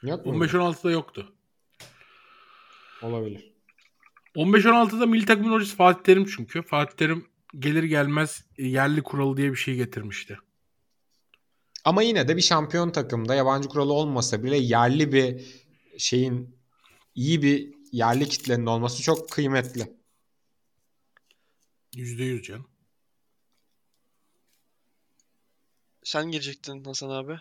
C: yok mu?
D: 15-16'da yoktu.
C: Olabilir.
D: 15-16'da milli takımın hocası Fatih Terim çünkü. Fatih Terim gelir gelmez yerli kuralı diye bir şey getirmişti.
C: Ama yine de bir şampiyon takımda yabancı kuralı olmasa bile yerli bir şeyin iyi bir yerli kitlenin olması çok kıymetli.
D: %100 canım.
B: Sen girecektin Hasan abi.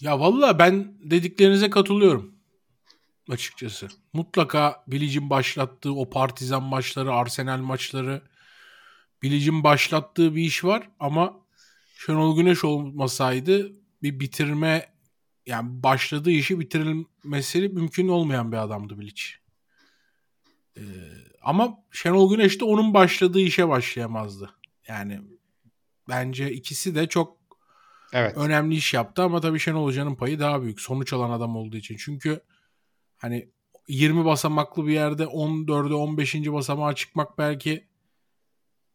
D: Ya vallahi ben dediklerinize katılıyorum. Açıkçası. Mutlaka Bilic'in başlattığı o partizan maçları, Arsenal maçları Bilic'in başlattığı bir iş var ama Şenol Güneş olmasaydı bir bitirme yani başladığı işi bitirilmesi mümkün olmayan bir adamdı Bilic. Ee, ama Şenol Güneş de onun başladığı işe başlayamazdı. Yani bence ikisi de çok
C: Evet.
D: önemli iş yaptı ama tabii Şenol Hoca'nın payı daha büyük. Sonuç alan adam olduğu için. Çünkü hani 20 basamaklı bir yerde 14'e 15. basamağa çıkmak belki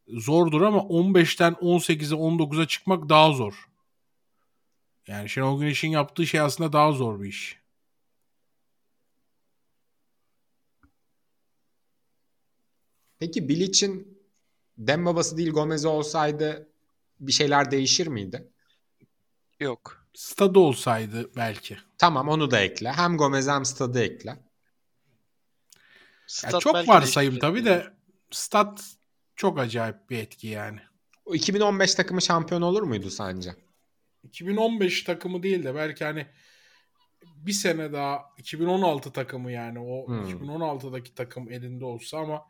D: zordur ama 15'ten 18'e 19'a çıkmak daha zor. Yani Şenol Güneş'in yaptığı şey aslında daha zor bir iş.
C: Peki Bilic'in dem babası değil Gomez olsaydı bir şeyler değişir miydi?
B: Yok.
D: Stadı olsaydı belki.
C: Tamam onu da ekle. Hem Gomez hem Stad'ı ekle.
D: Ya
B: Stat
D: çok
B: belki
D: varsayım tabii de stat çok acayip bir etki yani.
C: O 2015 takımı şampiyon olur muydu sence?
D: 2015 takımı değil de belki hani bir sene daha 2016 takımı yani o
C: Hmm.
D: 2016'daki takım elinde olsa ama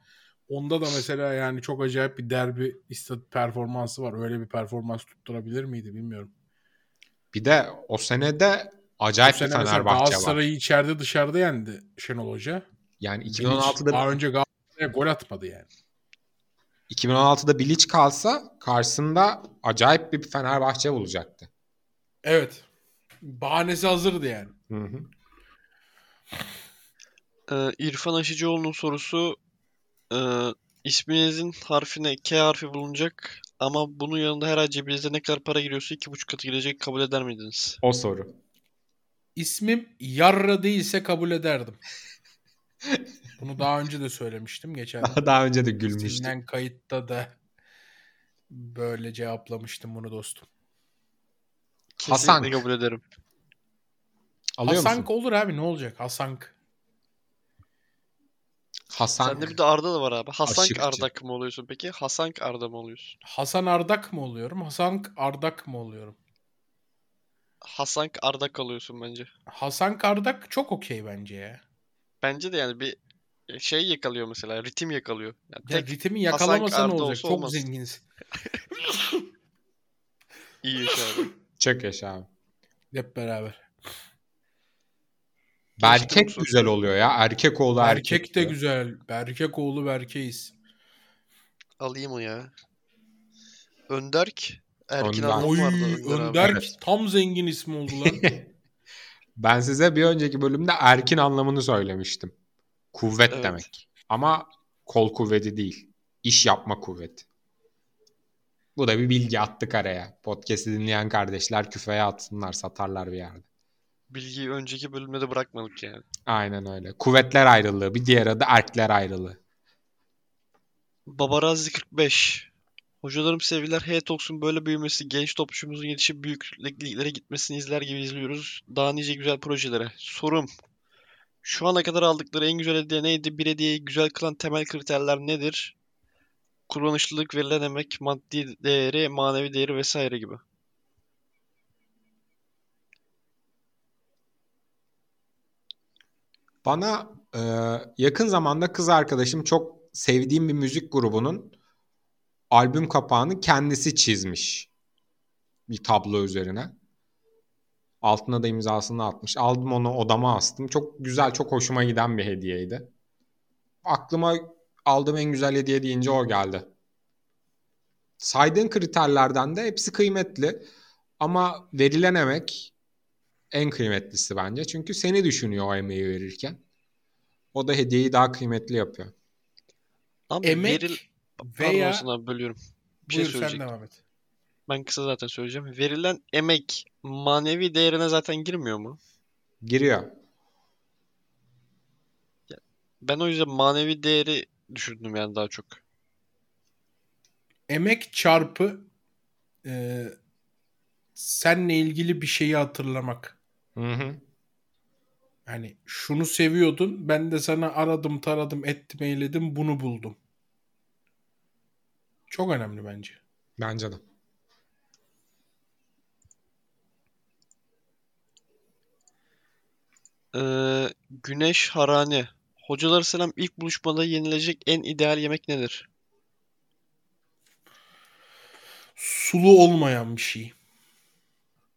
D: onda da mesela yani çok acayip bir derbi istat performansı var. Öyle bir performans tutturabilir miydi bilmiyorum.
C: Bir de o senede acayip bir
D: sene mesela
C: Fenerbahçe var.
D: Galatasaray'ı içeride dışarıda yendi Şenol Hoca.
C: Yani
D: Bilic
C: 2016'da
D: daha önce Galatasaray'a gol atmadı yani.
C: 2016'da Bilic kalsa karşısında acayip bir Fenerbahçe bulacaktı.
D: Evet. Bahanesi hazırdı yani.
C: Hı hı.
B: Ee, İrfan Aşıcıoğlu'nun sorusu e, isminizin harfine K harfi bulunacak Ama bunun yanında her ay cebinizde ne kadar para giriyorsa iki buçuk katı girecek kabul eder miydiniz?
C: O soru.
D: İsmim Yarra değilse kabul ederdim. Bunu daha önce de söylemiştim. Geçen
C: Daha önce de gülmüştüm.
D: kayıtta da böyle cevaplamıştım bunu dostum.
B: Kesinlikle
C: Hasank.
B: kabul ederim.
C: Alıyor
D: Hasank
C: musun?
D: olur abi ne olacak? Hasank.
C: Hasan.
B: Sende bir de Arda da var abi. Hasank
C: Aşıkçı.
B: Ardak mı oluyorsun peki? Hasank Arda mı oluyorsun?
D: Hasan Ardak mı oluyorum? Hasank Ardak mı oluyorum?
B: Hasank Ardak alıyorsun bence.
D: Hasan Kardak çok okey bence ya.
B: Bence de yani bir şey yakalıyor mesela. Ritim yakalıyor. Yani
D: Ya
B: tek
D: ritmi yakalamasan ne
B: Arda
D: olacak?
B: olsa
D: Çok
B: olmaz.
D: zenginiz.
B: iyi yaşa abi.
C: Çok yaşa abi.
D: Hep beraber.
C: Berkek
B: musun?
C: güzel oluyor ya. Erkek oğlu erkek.
D: Erkek de
C: diyor.
D: güzel. Berkek oğlu Berkeyiz.
B: Alayım o ya. Önderk. Erkin
C: Önder.
D: Oy
B: vardı Önder.
D: Önder tam zengin ismi oldu lan.
C: Ben size bir önceki bölümde erkin anlamını söylemiştim. Kuvvet
B: Evet.
C: demek. Ama kol kuvveti değil. İş yapma kuvveti. Bu da bir bilgi attık araya. Podcast'i dinleyen kardeşler küfeye atsınlar, satarlar bir yerde.
B: Bilgiyi önceki bölümde de bırakmadık yani.
C: Aynen öyle. Kuvvetler ayrılığı. Bir diğer adı erkler ayrılığı.
B: Babarazi 45. Hocalarım sevgiler heyet olsun böyle büyümesi, genç topçumuzun yetişip büyük liglere gitmesini izler gibi izliyoruz. Daha nice güzel projelere. Sorum. Şu ana kadar aldıkları en güzel hediye neydi? Bir hediyeyi güzel kılan temel kriterler nedir? Kullanışlılık, verilen emek, maddi değeri, manevi değeri vesaire gibi.
C: Bana e, yakın zamanda kız arkadaşım çok sevdiğim bir müzik grubunun albüm kapağını kendisi çizmiş. Bir tablo üzerine. Altına da imzasını atmış. Aldım onu odama astım. Çok güzel, çok hoşuma giden bir hediyeydi. Aklıma aldığım en güzel hediye deyince o geldi. Saydığın kriterlerden de hepsi kıymetli. Ama verilen emek en kıymetlisi bence. Çünkü seni düşünüyor o emeği verirken. O da hediyeyi daha kıymetli yapıyor.
B: Abi
D: Emek
B: veril... Pardon
D: veya...
B: Hasan abi bölüyorum. Bir şey
D: Buyur sen
B: söyleyecektim.
D: devam et.
B: Ben kısa zaten söyleyeceğim. Verilen emek manevi değerine zaten girmiyor mu?
C: Giriyor.
B: Ben o yüzden manevi değeri düşündüm yani daha çok.
D: Emek çarpı e, senle ilgili bir şeyi hatırlamak.
C: Hı hı.
D: Yani şunu seviyordun. Ben de sana aradım, taradım, ettim, eyledim, bunu buldum. Çok önemli bence.
C: Bence de.
B: Ee, Güneş Harani. Hocaları selam ilk buluşmada yenilecek en ideal yemek nedir?
D: Sulu olmayan bir şey.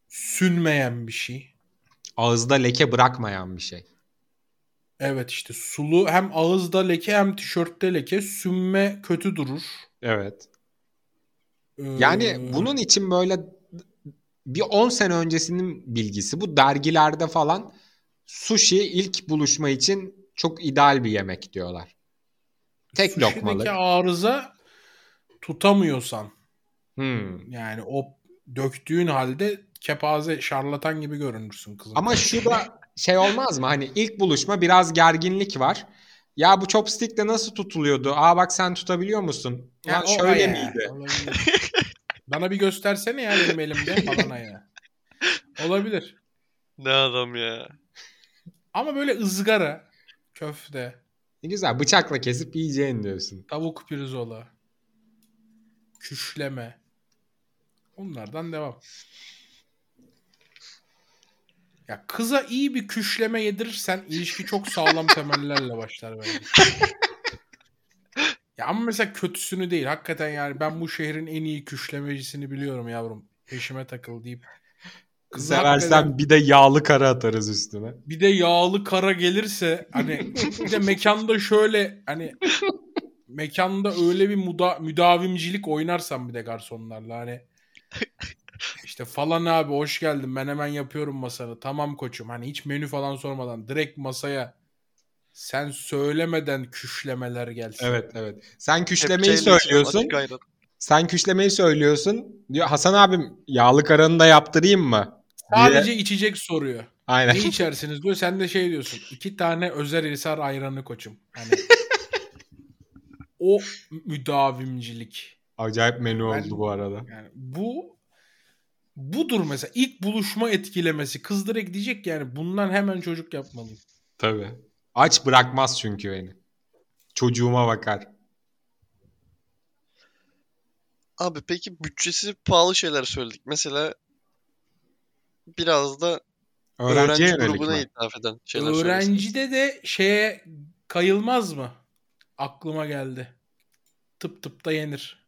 D: Sünmeyen bir şey.
C: Ağızda leke bırakmayan bir şey.
D: Evet işte sulu hem ağızda leke hem tişörtte leke. Sünme kötü durur.
C: Evet.
D: Ee,
C: Yani bunun için böyle bir 10 sene öncesinin bilgisi. Bu dergilerde falan sushi ilk buluşma için çok ideal bir yemek diyorlar. Tek
D: sushi'deki
C: lokmalık.
D: arıza tutamıyorsan
C: Hmm.
D: yani o döktüğün halde kepaze şarlatan gibi görünürsün kızım.
C: Ama şu da şey olmaz mı? Hani ilk buluşma biraz gerginlik var. Ya bu chopstick'le nasıl tutuluyordu? Aa bak sen tutabiliyor musun?
D: Ya
C: Lan şöyle
D: ayağı.
C: miydi?
D: Bana bir göstersene ya benim elimde falan ayağı. Olabilir.
B: Ne adam ya.
D: Ama böyle ızgara, köfte,
C: Ne güzel bıçakla kesip yiyeceğin diyorsun.
D: tavuk pirzola, küşleme. Onlardan devam. Ya kıza iyi bir küşleme yedirirsen ilişki çok sağlam temellerle başlar bence. Ya ama mesela kötüsünü değil. Hakikaten yani ben bu şehrin en iyi küşlemecisini biliyorum yavrum. Peşime takıl deyip. Kıza
C: Seversen
D: hakikaten-
C: bir de yağlı kara atarız üstüne.
D: bir de yağlı kara gelirse hani bir de mekanda şöyle hani mekanda öyle bir muda, müdavimcilik oynarsam bir de garsonlarla hani işte falan abi hoş geldin ben hemen yapıyorum masanı tamam koçum hani hiç menü falan sormadan direkt masaya sen söylemeden küşlemeler gelsin.
C: Evet evet. Sen küşlemeyi
B: Kepçeyle
C: söylüyorsun.
B: açık ayran.
C: Sen küşlemeyi söylüyorsun. Diyor Hasan abim yağlı karanı da yaptırayım mı? Diye-
D: Sadece içecek soruyor.
C: Aynen.
D: Ne içersiniz diyor. Sen de şey diyorsun. İki tane özel hisar ayranı koçum. Hani o müdavimcilik.
C: Acayip menü
D: Ben-
C: oldu bu arada.
D: Yani bu budur mesela. ilk buluşma etkilemesi. Kız direkt diyecek yani bundan hemen çocuk yapmalıyım.
C: Tabii. Aç bırakmaz çünkü beni. Çocuğuma bakar.
B: Abi peki bütçesi pahalı şeyler söyledik. Mesela biraz da öğrenci grubuna
C: mi?
B: hitap eden şeyler.
D: Öğrencide de şeye kayılmaz mı? Aklıma geldi. Tıp tıpta yenir.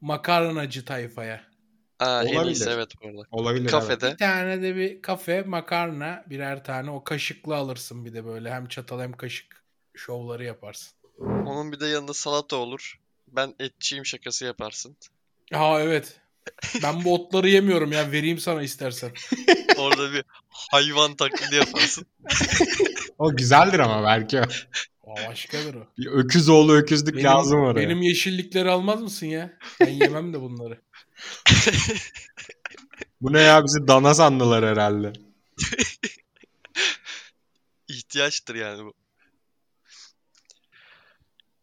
D: Makarnacı tayfaya.
B: Aa, en
C: Olabilir.
B: iyisi evet bu arada.
C: Olabilir evet.
B: Kafede.
D: Bir tane de bir kafe makarna birer tane o kaşıklı alırsın bir de böyle hem çatal hem kaşık şovları yaparsın.
B: Onun bir de yanında salata olur. Ben etçiyim şakası yaparsın.
D: Ha evet. Ben bu otları yemiyorum ya vereyim sana istersen.
B: Orada bir hayvan taklidi yaparsın.
C: O güzeldir ama belki.
D: O başkadır o.
C: Bir öküz oğlu öküzlük
D: Benim,
C: lazım oraya.
D: benim yeşillikleri almaz mısın ya? Ben yemem de bunları.
C: Bu ne ya bizi dana sandılar herhalde.
B: İhtiyaçtır yani bu.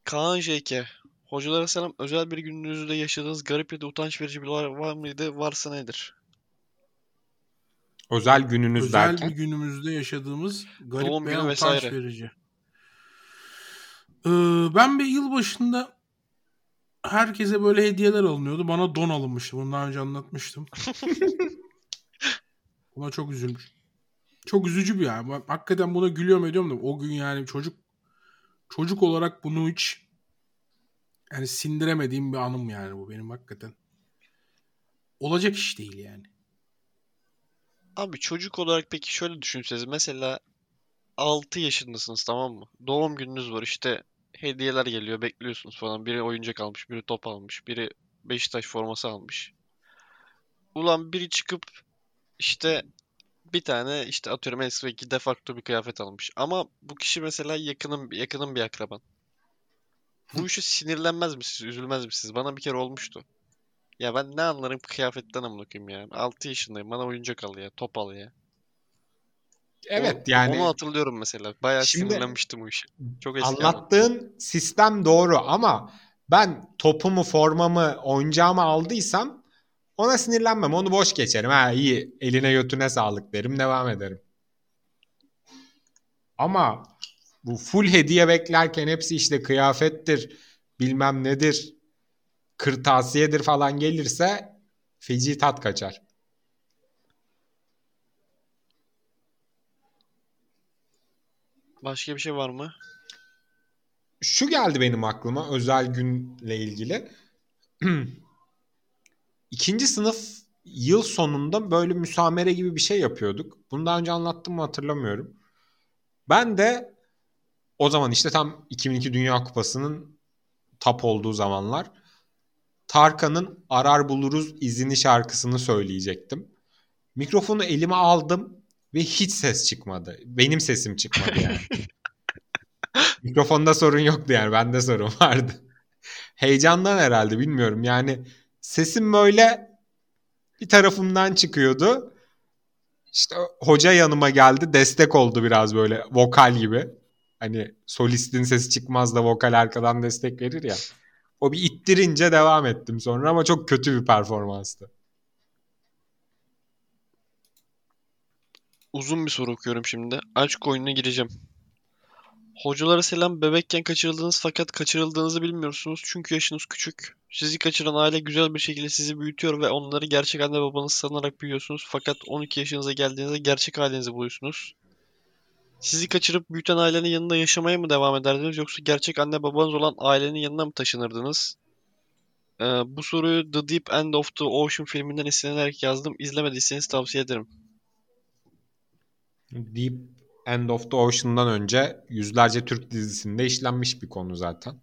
B: Kaan JK. Hocalara selam. Özel bir gününüzde yaşadığınız garip ya da utanç verici bir olay var mıydı? Varsa nedir?
C: Özel gününüz
D: Özel
C: derken.
D: bir günümüzde yaşadığımız garip
B: Doğum günü
D: utanç
B: vesaire.
D: verici. Ee, ben bir yılbaşında herkese böyle hediyeler alınıyordu. Bana don alınmıştı. Bunu daha önce anlatmıştım. Buna çok üzülmüş. Çok üzücü bir yani. Ben hakikaten buna gülüyorum ediyorum da o gün yani çocuk çocuk olarak bunu hiç yani sindiremediğim bir anım yani bu benim hakikaten. Olacak iş değil yani.
B: Abi çocuk olarak peki şöyle düşünseniz. Mesela 6 yaşındasınız tamam mı? Doğum gününüz var işte hediyeler geliyor bekliyorsunuz falan. Biri oyuncak almış, biri top almış, biri Beşiktaş forması almış. Ulan biri çıkıp işte bir tane işte atıyorum S2 de facto bir kıyafet almış. Ama bu kişi mesela yakının yakının bir akraban. Bu işe sinirlenmez misiniz, üzülmez misiniz? Bana bir kere olmuştu. Ya ben ne anlarım kıyafetten amına koyayım ya. 6 yaşındayım. Bana oyuncak al ya, top al ya.
C: Evet
B: O-
C: yani
B: Onu hatırlıyorum mesela. Bayağı
C: Şimdi-
B: sinirlenmiştim bu işe. Çok eski ama.
C: anlattığın sistem doğru ama ben topumu, formamı, oyuncağımı aldıysam ona sinirlenmem. Onu boş geçerim. Ha iyi eline götüne sağlık derim devam ederim. Ama bu full hediye beklerken hepsi işte kıyafettir, bilmem nedir, kırtasiyedir falan gelirse feci tat kaçar.
B: Başka bir şey var mı?
C: şu geldi benim aklıma özel günle ilgili. İkinci sınıf yıl sonunda böyle müsamere gibi bir şey yapıyorduk. Bunu daha önce anlattım mı hatırlamıyorum. Ben de o zaman işte tam 2002 Dünya Kupası'nın tap olduğu zamanlar Tarkan'ın Arar Buluruz izini şarkısını söyleyecektim. Mikrofonu elime aldım ve hiç ses çıkmadı. Benim sesim çıkmadı yani. Mikrofonda sorun yoktu yani. Bende sorun vardı. Heyecandan herhalde bilmiyorum. Yani sesim böyle bir tarafımdan çıkıyordu. İşte hoca yanıma geldi. Destek oldu biraz böyle vokal gibi. Hani solistin sesi çıkmaz da vokal arkadan destek verir ya. O bir ittirince devam ettim sonra ama çok kötü bir performanstı.
B: Uzun bir soru okuyorum şimdi. Aşk oyununa gireceğim. Hocalara selam bebekken kaçırıldınız fakat kaçırıldığınızı bilmiyorsunuz çünkü yaşınız küçük. Sizi kaçıran aile güzel bir şekilde sizi büyütüyor ve onları gerçek anne babanız sanarak büyüyorsunuz fakat 12 yaşınıza geldiğinizde gerçek ailenizi buluyorsunuz. Sizi kaçırıp büyüten ailenin yanında yaşamaya mı devam ederdiniz yoksa gerçek anne babanız olan ailenin yanına mı taşınırdınız? Ee, bu soruyu The Deep End of the Ocean filminden esinlenerek yazdım. İzlemediyseniz tavsiye ederim.
C: Deep End of the Ocean'dan önce yüzlerce Türk dizisinde işlenmiş bir konu zaten.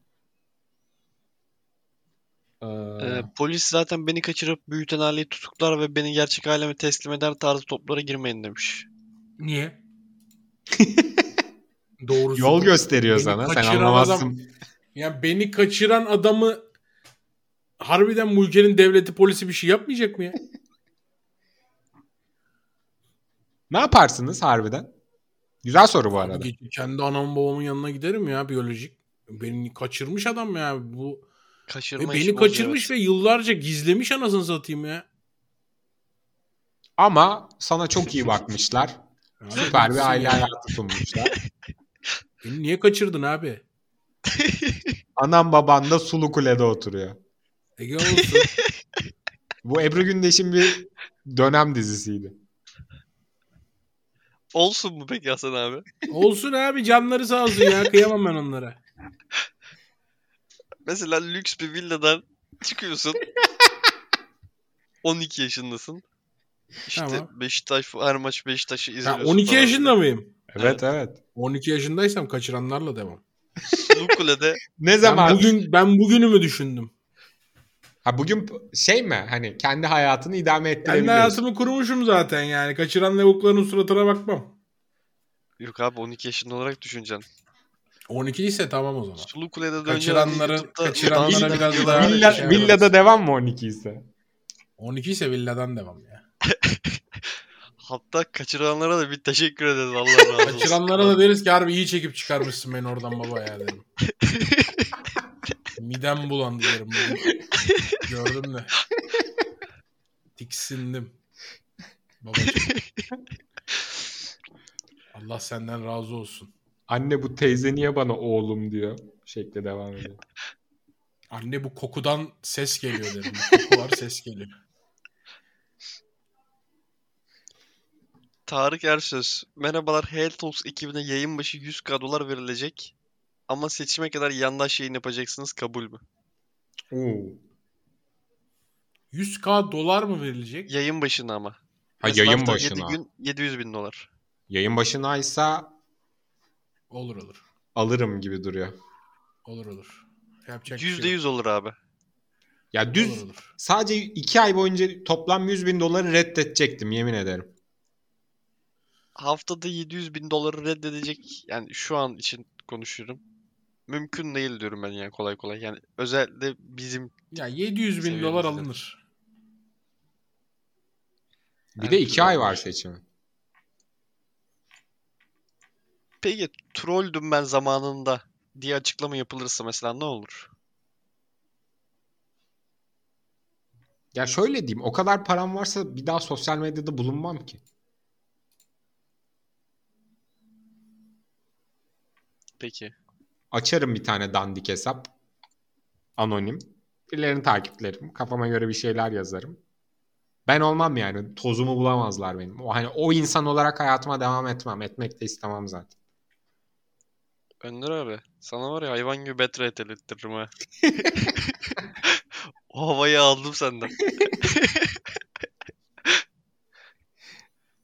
C: Ee,
B: Ee, polis zaten beni kaçırıp büyüten aileyi tutuklar ve beni gerçek aileme teslim eder tarzı toplara girmeyin demiş.
D: Niye? Doğrusu.
C: Yol gösteriyor
D: Beni
C: sana. Sen anlamazsın.
D: adam- Ya beni kaçıran adamı harbiden bu ülkenin devleti polisi bir şey yapmayacak mı ya?
C: Ne yaparsınız harbiden? Güzel soru bu arada.
D: Abi, kendi anamın babamın yanına giderim ya biyolojik. Beni kaçırmış adam ya bu. Ve
B: Kaçırma
D: beni
B: işi
D: kaçırmış
B: bozuyor,
D: ve yıllarca gizlemiş anasını satayım ya.
C: Ama sana çok iyi bakmışlar.
D: Ya
C: Süper bir aile
D: ya.
C: hayatı sunmuşlar.
D: Beni niye kaçırdın abi?
C: Anam baban da Sulu Kule'de oturuyor.
D: Ege olsun.
C: Bu Ebru Gündeş'in bir dönem dizisiydi.
B: Olsun mu peki Hasan abi?
D: olsun abi canları sağ olsun ya. Kıyamam ben onlara.
B: Mesela lüks bir villadan çıkıyorsun. 12 yaşındasın. İşte
D: Tamam.
B: Beşiktaş her maç Beşiktaş'ı
D: Ha,
B: izliyorsun.
D: 12
B: falan.
D: yaşında mıyım?
C: Evet evet.
D: 12 yaşındaysam kaçıranlarla devam.
B: Sulu Kule'de
C: Ne
D: Ben
C: zaman?
D: bugün ben bugünümü düşündüm.
C: Ha bugün şey mi? Hani kendi hayatını idame
D: Kendi
C: ettirebiliyorsun.
D: hayatımı kurmuşum zaten yani. Kaçıran lavukların suratına bakmam.
B: yok abi 12 yaşında olarak düşüneceksin.
D: 12 ise tamam o zaman.
B: Sulu Kule'de
D: Kaçıranları- kaçıranlara biraz daha-
C: Villa,
D: şey
C: villada devam mı 12 ise?
D: 12 ise villadan devam ya.
B: Hatta kaçıranlara da bir teşekkür ederiz Allah razı olsun.
D: Kaçıranlara da deriz ki harbi iyi çekip çıkarmışsın beni oradan baba ya derim. Midem bulandı derim. bugün. Gördüm de. Tiksindim. Babacığım. Allah senden razı olsun.
C: Anne bu teyze niye bana oğlum diyor. Şekle devam ediyor.
D: Anne bu kokudan ses geliyor derim. Koku var ses geliyor.
B: Tarık Ersöz. Merhabalar Hell Talks ekibine yayın başı 100k dolar verilecek. Ama seçime kadar yandaş yayın yapacaksınız kabul mü?
C: Oo.
D: 100k dolar mı verilecek?
B: Yayın başına ama.
C: Ha
B: Mesela
C: yayın başına.
B: 7 gün 700 bin dolar.
C: Yayın başınaysa
D: Olur olur.
C: alırım gibi duruyor.
D: Olur olur. Yapacak bir şey yok.
B: %100 olur abi.
C: Ya düz
D: Olur olur.
C: sadece 2 ay boyunca toplam 100 bin doları reddedecektim yemin ederim.
B: Haftada 700 bin doları reddedecek. Yani şu an için konuşuyorum. Mümkün değil diyorum ben yani kolay kolay. Yani özellikle bizim
D: Ya 700 bin dolar alınır.
C: Bir de
B: Her
C: 2
B: türlü
C: ay var seçimi.
B: Peki trolldüm ben zamanında diye açıklama yapılırsa mesela ne olur?
C: Ya şöyle diyeyim o kadar param varsa bir daha sosyal medyada bulunmam ki.
B: Peki.
C: Açarım bir tane dandik hesap. Anonim. Birilerini takiplerim. Kafama göre bir şeyler yazarım. Ben olmam yani. Tozumu bulamazlar benim. O, hani o insan olarak hayatıma devam etmem. Etmek de istemem zaten.
B: Önder abi sana var ya hayvan gibi betre ettiririm ha. O havayı aldım senden.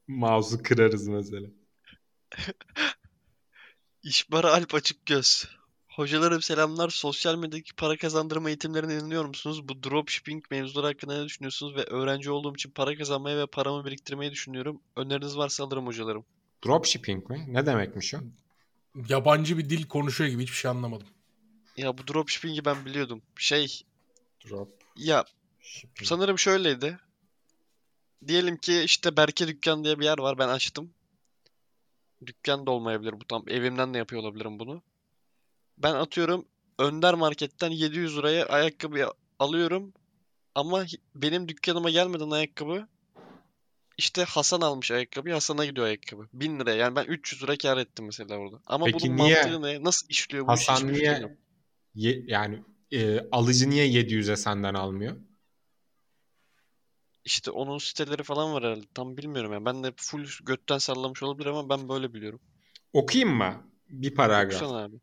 C: Mouse'u kırarız mesela.
B: İşbara Alp Açık Göz. Hocalarım selamlar. Sosyal medyadaki para kazandırma eğitimlerine inanıyor musunuz? Bu dropshipping mevzuları hakkında ne düşünüyorsunuz? Ve öğrenci olduğum için para kazanmayı ve paramı biriktirmeyi düşünüyorum. Öneriniz varsa alırım hocalarım.
C: Dropshipping mi? Ne demekmiş o?
D: Yabancı bir dil konuşuyor gibi hiçbir şey anlamadım.
B: Ya bu dropshipping'i ben biliyordum. Şey
C: Drop.
B: ya sanırım şöyleydi. Diyelim ki işte Berke Dükkan diye bir yer var. Ben açtım. Dükkan da olmayabilir bu tam. Evimden de yapıyor olabilirim bunu. Ben atıyorum Önder Market'ten 700 liraya ayakkabı alıyorum. Ama benim dükkanıma gelmeden ayakkabı işte Hasan almış ayakkabıyı. Hasan'a gidiyor ayakkabı. 1000 liraya. Yani ben 300 lira kar ettim mesela orada. Ama
C: Peki
B: bunun
C: niye
B: mantığı ne? Nasıl işliyor bu iş?
C: Hasan
B: Hiçbir fikrim
C: niye ye- yani e, alıcı niye 700'e senden almıyor?
B: İşte onun siteleri falan var herhalde. Tam bilmiyorum yani. Ben de full götten sallamış olabilir ama ben böyle biliyorum.
C: Okuyayım mı? Bir paragraf.
B: Okusana abi.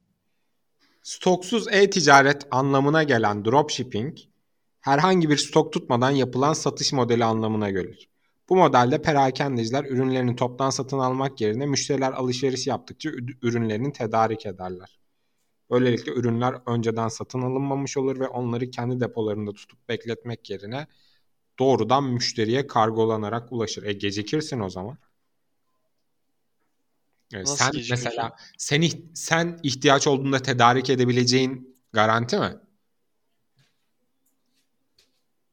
C: Stoksuz e-ticaret anlamına gelen dropshipping, herhangi bir stok tutmadan yapılan satış modeli anlamına gelir. Bu modelde perakendeciler ürünlerini toptan satın almak yerine müşteriler alışveriş yaptıkça ürünlerini tedarik ederler. Böylelikle ürünler önceden satın alınmamış olur ve onları kendi depolarında tutup bekletmek yerine doğrudan müşteriye kargolanarak ulaşır. E gecikirsin o zaman. E,
B: Nasıl
C: sen
B: gecikiyorsun?
C: mesela sen sen ihtiyaç olduğunda tedarik edebileceğin garanti mi?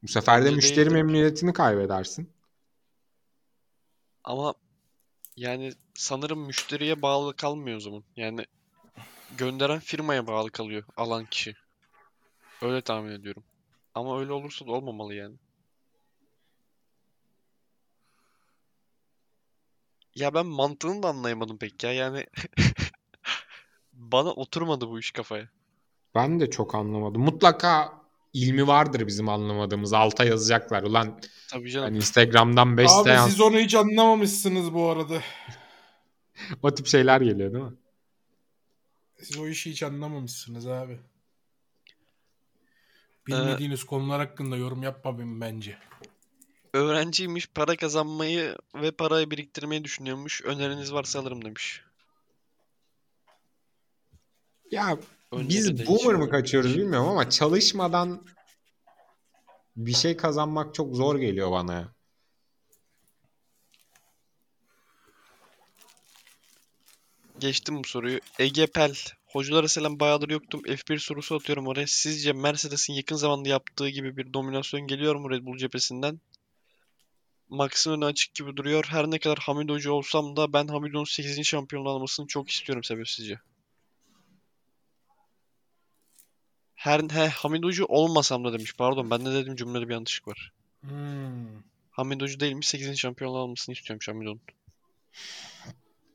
C: Bu sefer de
B: Bence
C: müşteri
B: değildir.
C: memnuniyetini kaybedersin.
B: Ama yani sanırım müşteriye bağlı kalmıyor o zaman. Yani gönderen firmaya bağlı kalıyor alan kişi. Öyle tahmin ediyorum. Ama öyle olursa da olmamalı yani. Ya ben mantığını da anlayamadım pek ya. Yani bana oturmadı bu iş kafaya.
C: Ben de çok anlamadım. Mutlaka ilmi vardır bizim anlamadığımız. Alta yazacaklar. Ulan
B: Tabii canım.
C: hani Instagram'dan 5
D: Abi
C: seans
D: siz onu hiç anlamamışsınız bu arada.
C: o tip şeyler geliyor değil mi?
D: Siz o işi hiç anlamamışsınız abi. Bilmediğiniz konular hakkında yorum yapmayın bence.
B: Öğrenciymiş, para kazanmayı ve parayı biriktirmeyi düşünüyormuş. Öneriniz varsa alırım demiş.
C: Ya
B: Öneri
C: biz boomer mı kaçıyoruz bilmiyorum ama çalışmadan bir şey kazanmak çok zor geliyor bana.
B: Geçtim bu soruyu. Ege Pel. Hocalara selam bayağıdır yoktum. F1 sorusu atıyorum oraya. Sizce Mercedes'in yakın zamanda yaptığı gibi bir dominasyon geliyor mu Red Bull cephesinden? Max'ın önü açık gibi duruyor. Her ne kadar Hamid Hoca olsam da ben Hamidon'un 8. şampiyonluğu almasını çok istiyorum sebep sizce. Her he, Hamid Hoca olmasam da demiş. Pardon ben de dedim cümlede bir yanlışlık var.
D: Hmm.
B: Hamid Hoca değilmiş 8. şampiyonluğu almasını istiyormuş Hamidon'un.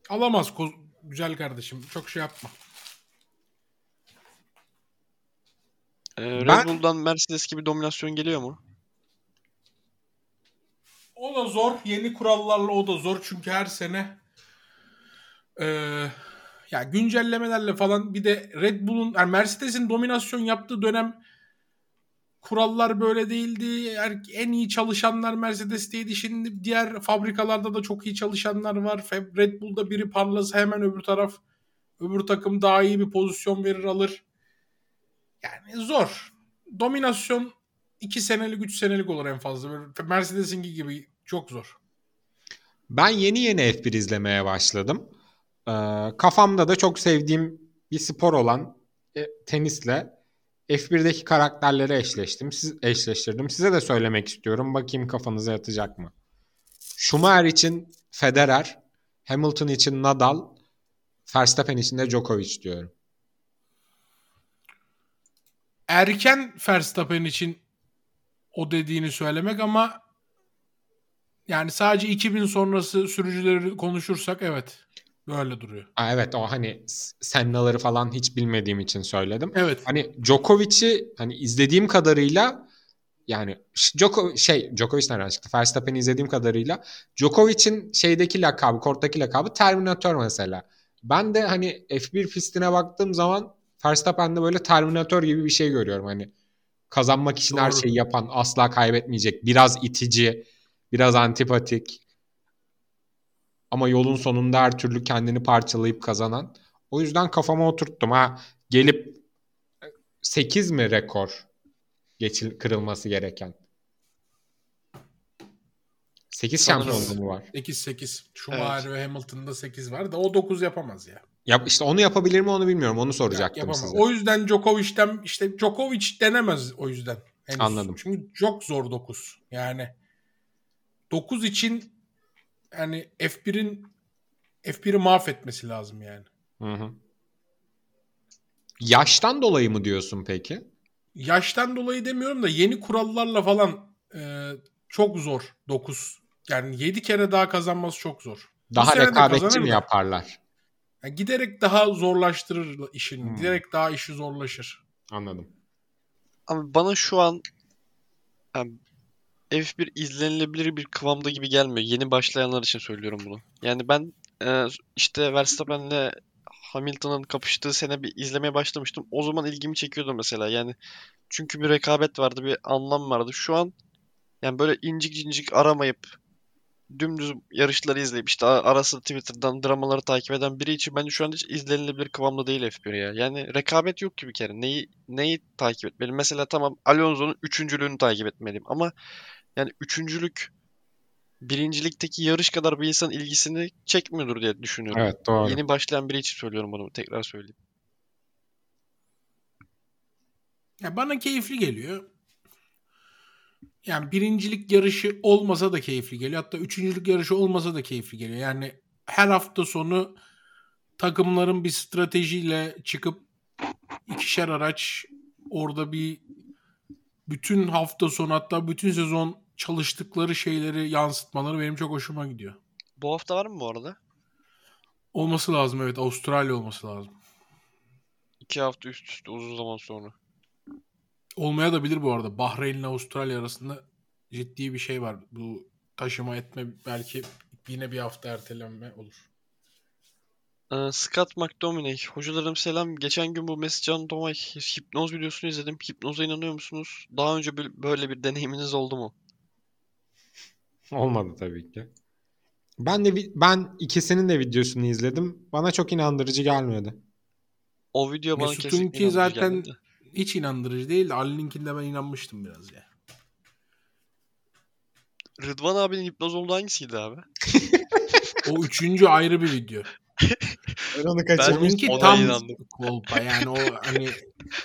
D: Alamaz ko- güzel kardeşim. Çok şey yapma.
B: Ee, Red
C: Ben-
B: Bull'dan Mercedes gibi dominasyon geliyor mu?
D: O da zor. Yeni kurallarla o da zor. Çünkü her sene eee, ya güncellemelerle falan bir de Red Bull'un yani Mercedes'in dominasyon yaptığı dönem kurallar böyle değildi. Er- En iyi çalışanlar Mercedes'teydi. Şimdi diğer fabrikalarda da çok iyi çalışanlar var. Red Bull'da biri parlasa hemen öbür taraf öbür takım daha iyi bir pozisyon verir alır. Yani zor. Dominasyon 2 senelik 3 senelik olur en fazla. Mercedes'inki gibi çok zor.
C: Ben yeni yeni F1 izlemeye başladım. Ee, kafamda da çok sevdiğim bir spor olan e, tenisle F1'deki karakterleri eşleştim. Siz, eşleştirdim. Size de söylemek istiyorum. Bakayım kafanıza yatacak mı? Schumacher için Federer, Hamilton için Nadal, Verstappen için de Djokovic diyorum.
D: Erken Verstappen için o dediğini söylemek ama yani sadece 2000 sonrası sürücüleri konuşursak evet böyle duruyor.
C: Aa, evet o hani sennaları falan hiç bilmediğim için söyledim.
D: Evet.
C: Hani Djokovic'i hani izlediğim kadarıyla yani Djoko şey Djokovic nereden çıktı? Verstappen'i izlediğim kadarıyla Djokovic'in şeydeki lakabı, korttaki lakabı Terminator mesela. Ben de hani F1 pistine baktığım zaman Verstappen'de böyle Terminator gibi bir şey görüyorum hani. Kazanmak için her
D: Doğru.
C: şeyi yapan, asla kaybetmeyecek, biraz itici, biraz antipatik. Ama yolun sonunda her türlü kendini parçalayıp kazanan. O yüzden kafama oturttum ha. Gelip 8 mi rekor geçil kırılması gereken? 8
B: Sanırım.
C: şampiyonluğu mu var?
D: 8-8. Schumacher ve Hamilton'da 8 var da o 9 yapamaz ya.
C: Yap, işte onu yapabilir mi onu bilmiyorum. Onu soracaktım
D: Yapamaz.
C: size.
D: O yüzden Djokovic'ten işte Djokovic denemez o yüzden. henüz.
C: Anladım.
D: Çünkü çok zor 9. Yani 9 için yani F1'in F1'i mahvetmesi lazım yani.
C: Hı hı. Yaştan dolayı mı diyorsun peki?
D: Yaştan dolayı demiyorum da yeni kurallarla falan e, çok zor 9. Yani 7 kere daha kazanması çok zor.
C: Daha rekabetçi mi yaparlar?
D: Yani giderek daha zorlaştırır işini.
C: Hmm.
D: Giderek daha işi zorlaşır.
C: Anladım.
B: Ama bana şu an yani F1 izlenilebilir bir kıvamda gibi gelmiyor. Yeni başlayanlar için söylüyorum bunu. Yani ben e, işte Verstappen'le Hamilton'ın kapıştığı sene bir izlemeye başlamıştım. O zaman ilgimi çekiyordu mesela. Yani çünkü bir rekabet vardı, bir anlam vardı. Şu an yani böyle incik cincik aramayıp dümdüz yarışları izleyip işte arası Twitter'dan dramaları takip eden biri için bence şu an hiç izlenilebilir kıvamda değil F1 ya. Yani rekabet yok gibi bir kere. Neyi neyi takip etmeliyim? Mesela tamam Alonso'nun üçüncülüğünü takip etmeliyim ama yani üçüncülük birincilikteki yarış kadar bir insan ilgisini çekmiyordur diye düşünüyorum.
C: Evet doğru.
B: Yeni başlayan biri için söylüyorum bunu. Tekrar söyleyeyim.
D: Ya bana keyifli geliyor. Yani birincilik yarışı olmasa da keyifli geliyor. Hatta üçüncülük yarışı olmasa da keyifli geliyor. Yani her hafta sonu takımların bir stratejiyle çıkıp ikişer araç orada bir bütün hafta sonu hatta bütün sezon çalıştıkları şeyleri yansıtmaları benim çok hoşuma gidiyor.
B: Bu hafta var mı bu arada?
D: Olması lazım evet. Avustralya olması lazım.
B: İki hafta üst üste uzun zaman sonra.
D: Olmaya da bilir bu arada. Bahreyn ile Avustralya arasında ciddi bir şey var. Bu taşıma etme belki yine bir hafta ertelenme olur.
B: Ee, Scott McDominay. Hocalarım selam. Geçen gün bu Mesut Can Domay hipnoz videosunu izledim. Hipnoza inanıyor musunuz? Daha önce böyle bir deneyiminiz oldu mu?
C: Olmadı tabii ki. Ben de ben ikisinin de videosunu izledim. Bana çok inandırıcı gelmedi.
B: O video bana
D: Mesut'unki
B: kesinlikle inandırıcı
D: zaten
B: gelmedi.
D: Hiç inandırıcı değil de Ali'ninkinde ben inanmıştım biraz ya.
B: Rıdvan abinin hipnoz olduğu hangisiydi abi?
D: O üçüncü ayrı bir video.
C: Ben onu
D: Onunki
B: Ona
D: tam
B: inandım.
D: kolpa yani o hani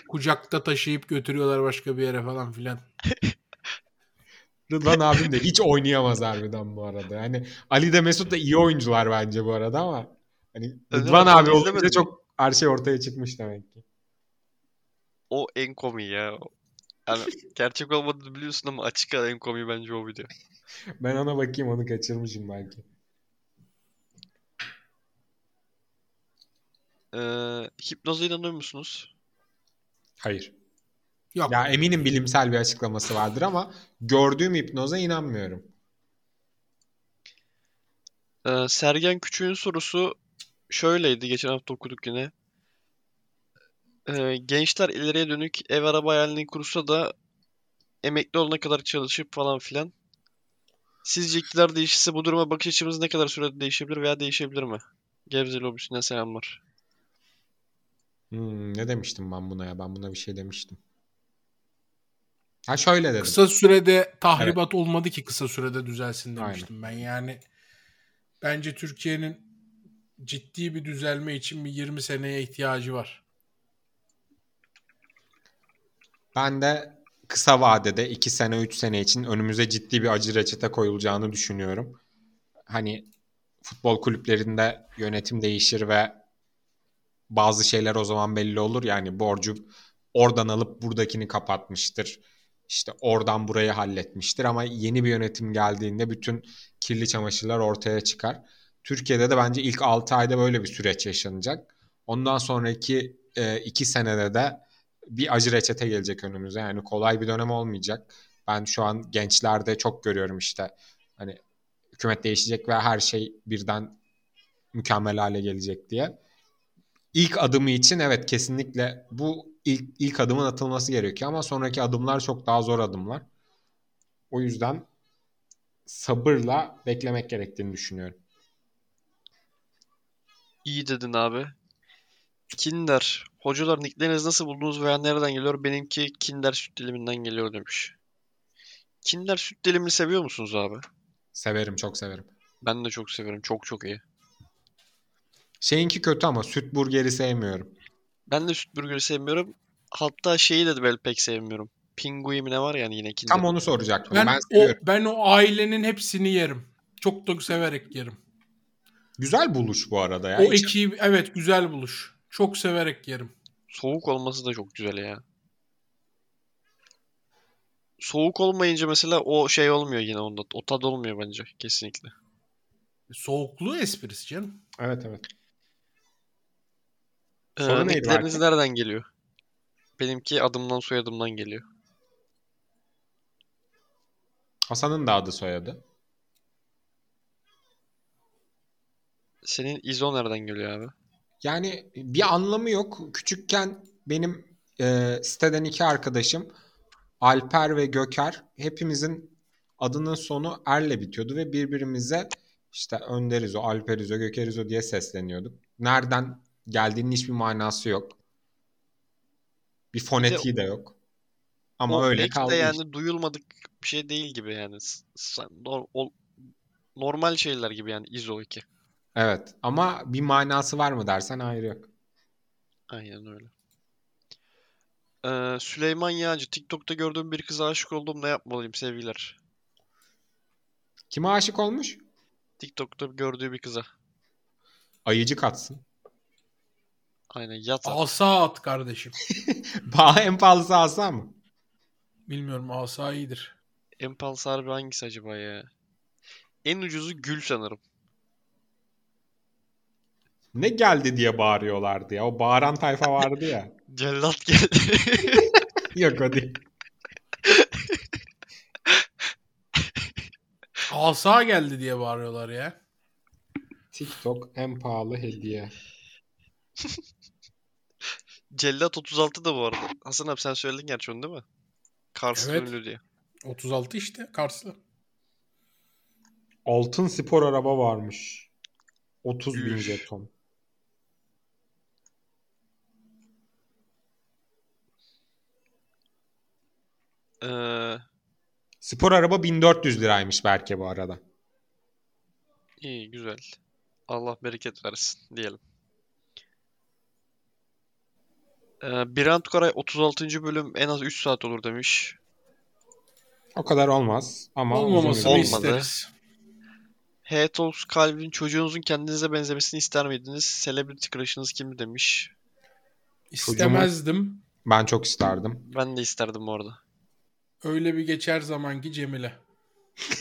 D: kucakta taşıyıp götürüyorlar başka bir yere falan filan.
C: Rıdvan abim de hiç oynayamaz harbiden bu arada. Yani Ali de Mesut da iyi oyuncular bence bu arada ama hani Rıdvan abi
B: Ben
C: olunca çok her şey ortaya çıkmış demek ki.
B: O en komiği ya. Yani gerçek olmadığını biliyorsun ama açık ara en komiği bence o video.
C: Ben ona bakayım onu kaçırmışım belki.
B: Ee, hipnoza inanıyor musunuz?
C: Hayır.
D: Yok.
C: Ya eminim bilimsel bir açıklaması vardır ama gördüğüm hipnoza inanmıyorum.
B: Ee, Sergen Küçük'ün sorusu şöyleydi. Geçen hafta okuduk yine. Ee, gençler ileriye dönük ev araba hayalini kursa da emekli olana kadar çalışıp falan filan. Sizce iktidar değişirse bu duruma bakış açımız ne kadar sürede değişebilir veya değişebilir mi? Gebze lobisine selamlar.
C: Hmm, ne demiştim ben buna ya? Ben buna bir şey demiştim. Ha şöyle dedim.
D: Kısa sürede tahribat olmadı ki kısa sürede düzelsin
C: Aynen.
D: demiştim ben. Yani bence Türkiye'nin ciddi bir düzelme için bir 20 seneye ihtiyacı var.
C: Ben de kısa vadede 2 sene 3 sene için önümüze ciddi bir acı reçete koyulacağını düşünüyorum. Hani futbol kulüplerinde yönetim değişir ve bazı şeyler o zaman belli olur. Yani borcu oradan alıp buradakini kapatmıştır. İşte oradan burayı halletmiştir ama yeni bir yönetim geldiğinde bütün kirli çamaşırlar ortaya çıkar. Türkiye'de de bence ilk 6 ayda böyle bir süreç yaşanacak. Ondan sonraki 2 senede de bir acı reçete gelecek önümüze. Yani kolay bir dönem olmayacak. Ben şu an gençlerde çok görüyorum işte hani hükümet değişecek ve her şey birden mükemmel hale gelecek diye. İlk adımı için evet kesinlikle bu ilk, ilk adımın atılması gerekiyor ama sonraki adımlar çok daha zor adımlar. O yüzden sabırla beklemek gerektiğini düşünüyorum.
B: İyi dedin abi. Kinder. Hocalar nicklerinizi nasıl buldunuz veya nereden geliyor? Benimki Kinder süt diliminden geliyor demiş. Kinder süt dilimini seviyor musunuz abi?
C: Severim çok severim.
B: Ben de çok severim. Çok çok iyi.
C: Şeyinki kötü ama süt burgeri sevmiyorum.
B: Ben de süt burgeri sevmiyorum. Hatta şeyi de böyle pek sevmiyorum. Pinguim ne var yani yine Kinder'in.
C: Tam onu soracaktım.
D: Ben,
C: Ben,
D: o ben o ailenin hepsini yerim. Çok da severek yerim.
C: Güzel buluş bu arada ya.
D: o
C: Hiç-
D: ekibi evet güzel buluş. Çok severek yerim.
B: Soğuk olması da çok güzel ya. Soğuk olmayınca mesela o şey olmuyor yine onda. O tad olmuyor bence kesinlikle.
D: Soğukluğu esprisi canım.
C: Evet evet.
B: Ee,
C: Soru neydi
B: nickleriniz
C: Berke?
B: nereden geliyor? Benimki adımdan soyadımdan geliyor.
C: Hasan'ın da adı soyadı.
B: Senin İzo nereden geliyor abi?
C: Yani bir anlamı yok. Küçükken benim e, siteden iki arkadaşım Alper ve Göker hepimizin adının sonu Er'le bitiyordu ve birbirimize işte Önderizo, Alperizo, Gökerizo diye sesleniyorduk. Nereden geldiğinin hiçbir manası yok. Bir fonetiği de yok. Ama
B: O
C: öyle kaldı
B: de
C: işte.
B: yani duyulmadık bir şey değil gibi yani. Normal şeyler gibi yani İzo 2.
C: Evet ama bir manası var mı dersen hayır yok.
B: Aynen öyle. Ee, Süleyman Yağcı. TikTok'ta gördüğüm bir kıza aşık oldum. Ne yapmalıyım sevgiler?
C: Kime aşık olmuş?
B: TikTok'ta gördüğü bir kıza.
C: Ayıcı katsın.
B: Aynen yat. at.
D: Asa at kardeşim.
C: Paha en pahalısı asa mı?
D: Bilmiyorum asa iyidir.
B: En pahalısı harbi hangisi acaba ya? En ucuzu gül sanırım.
C: Ne geldi diye bağırıyorlardı ya. O bağıran tayfa vardı ya.
B: Cellat geldi.
C: Yok o değil.
D: Asa geldi diye bağırıyorlar ya.
C: TikTok en pahalı hediye.
B: Cellat 36 da bu arada. Hasan abi sen söyledin gerçi onu değil mi? Kars'ın
D: Evet.
B: ünlü diye.
D: 36 işte Karslı.
C: Altın spor araba varmış. 30 bin jeton.
B: Ee,
C: Spor araba 1400 liraymış Berke bu arada.
B: iyi güzel. Allah bereket versin diyelim. Ee, Birant Koray 36. bölüm en az 3 saat olur demiş.
C: O kadar olmaz ama bir-
B: Olmadı.
D: isteriz.
B: Hetos Calvin çocuğunuzun kendinize benzemesini ister miydiniz? Celebrity crush'ınız kimdi demiş.
D: İstemezdim.
C: Ben çok isterdim.
B: Ben de isterdim bu arada.
D: Öyle bir geçer zamanki Cemile.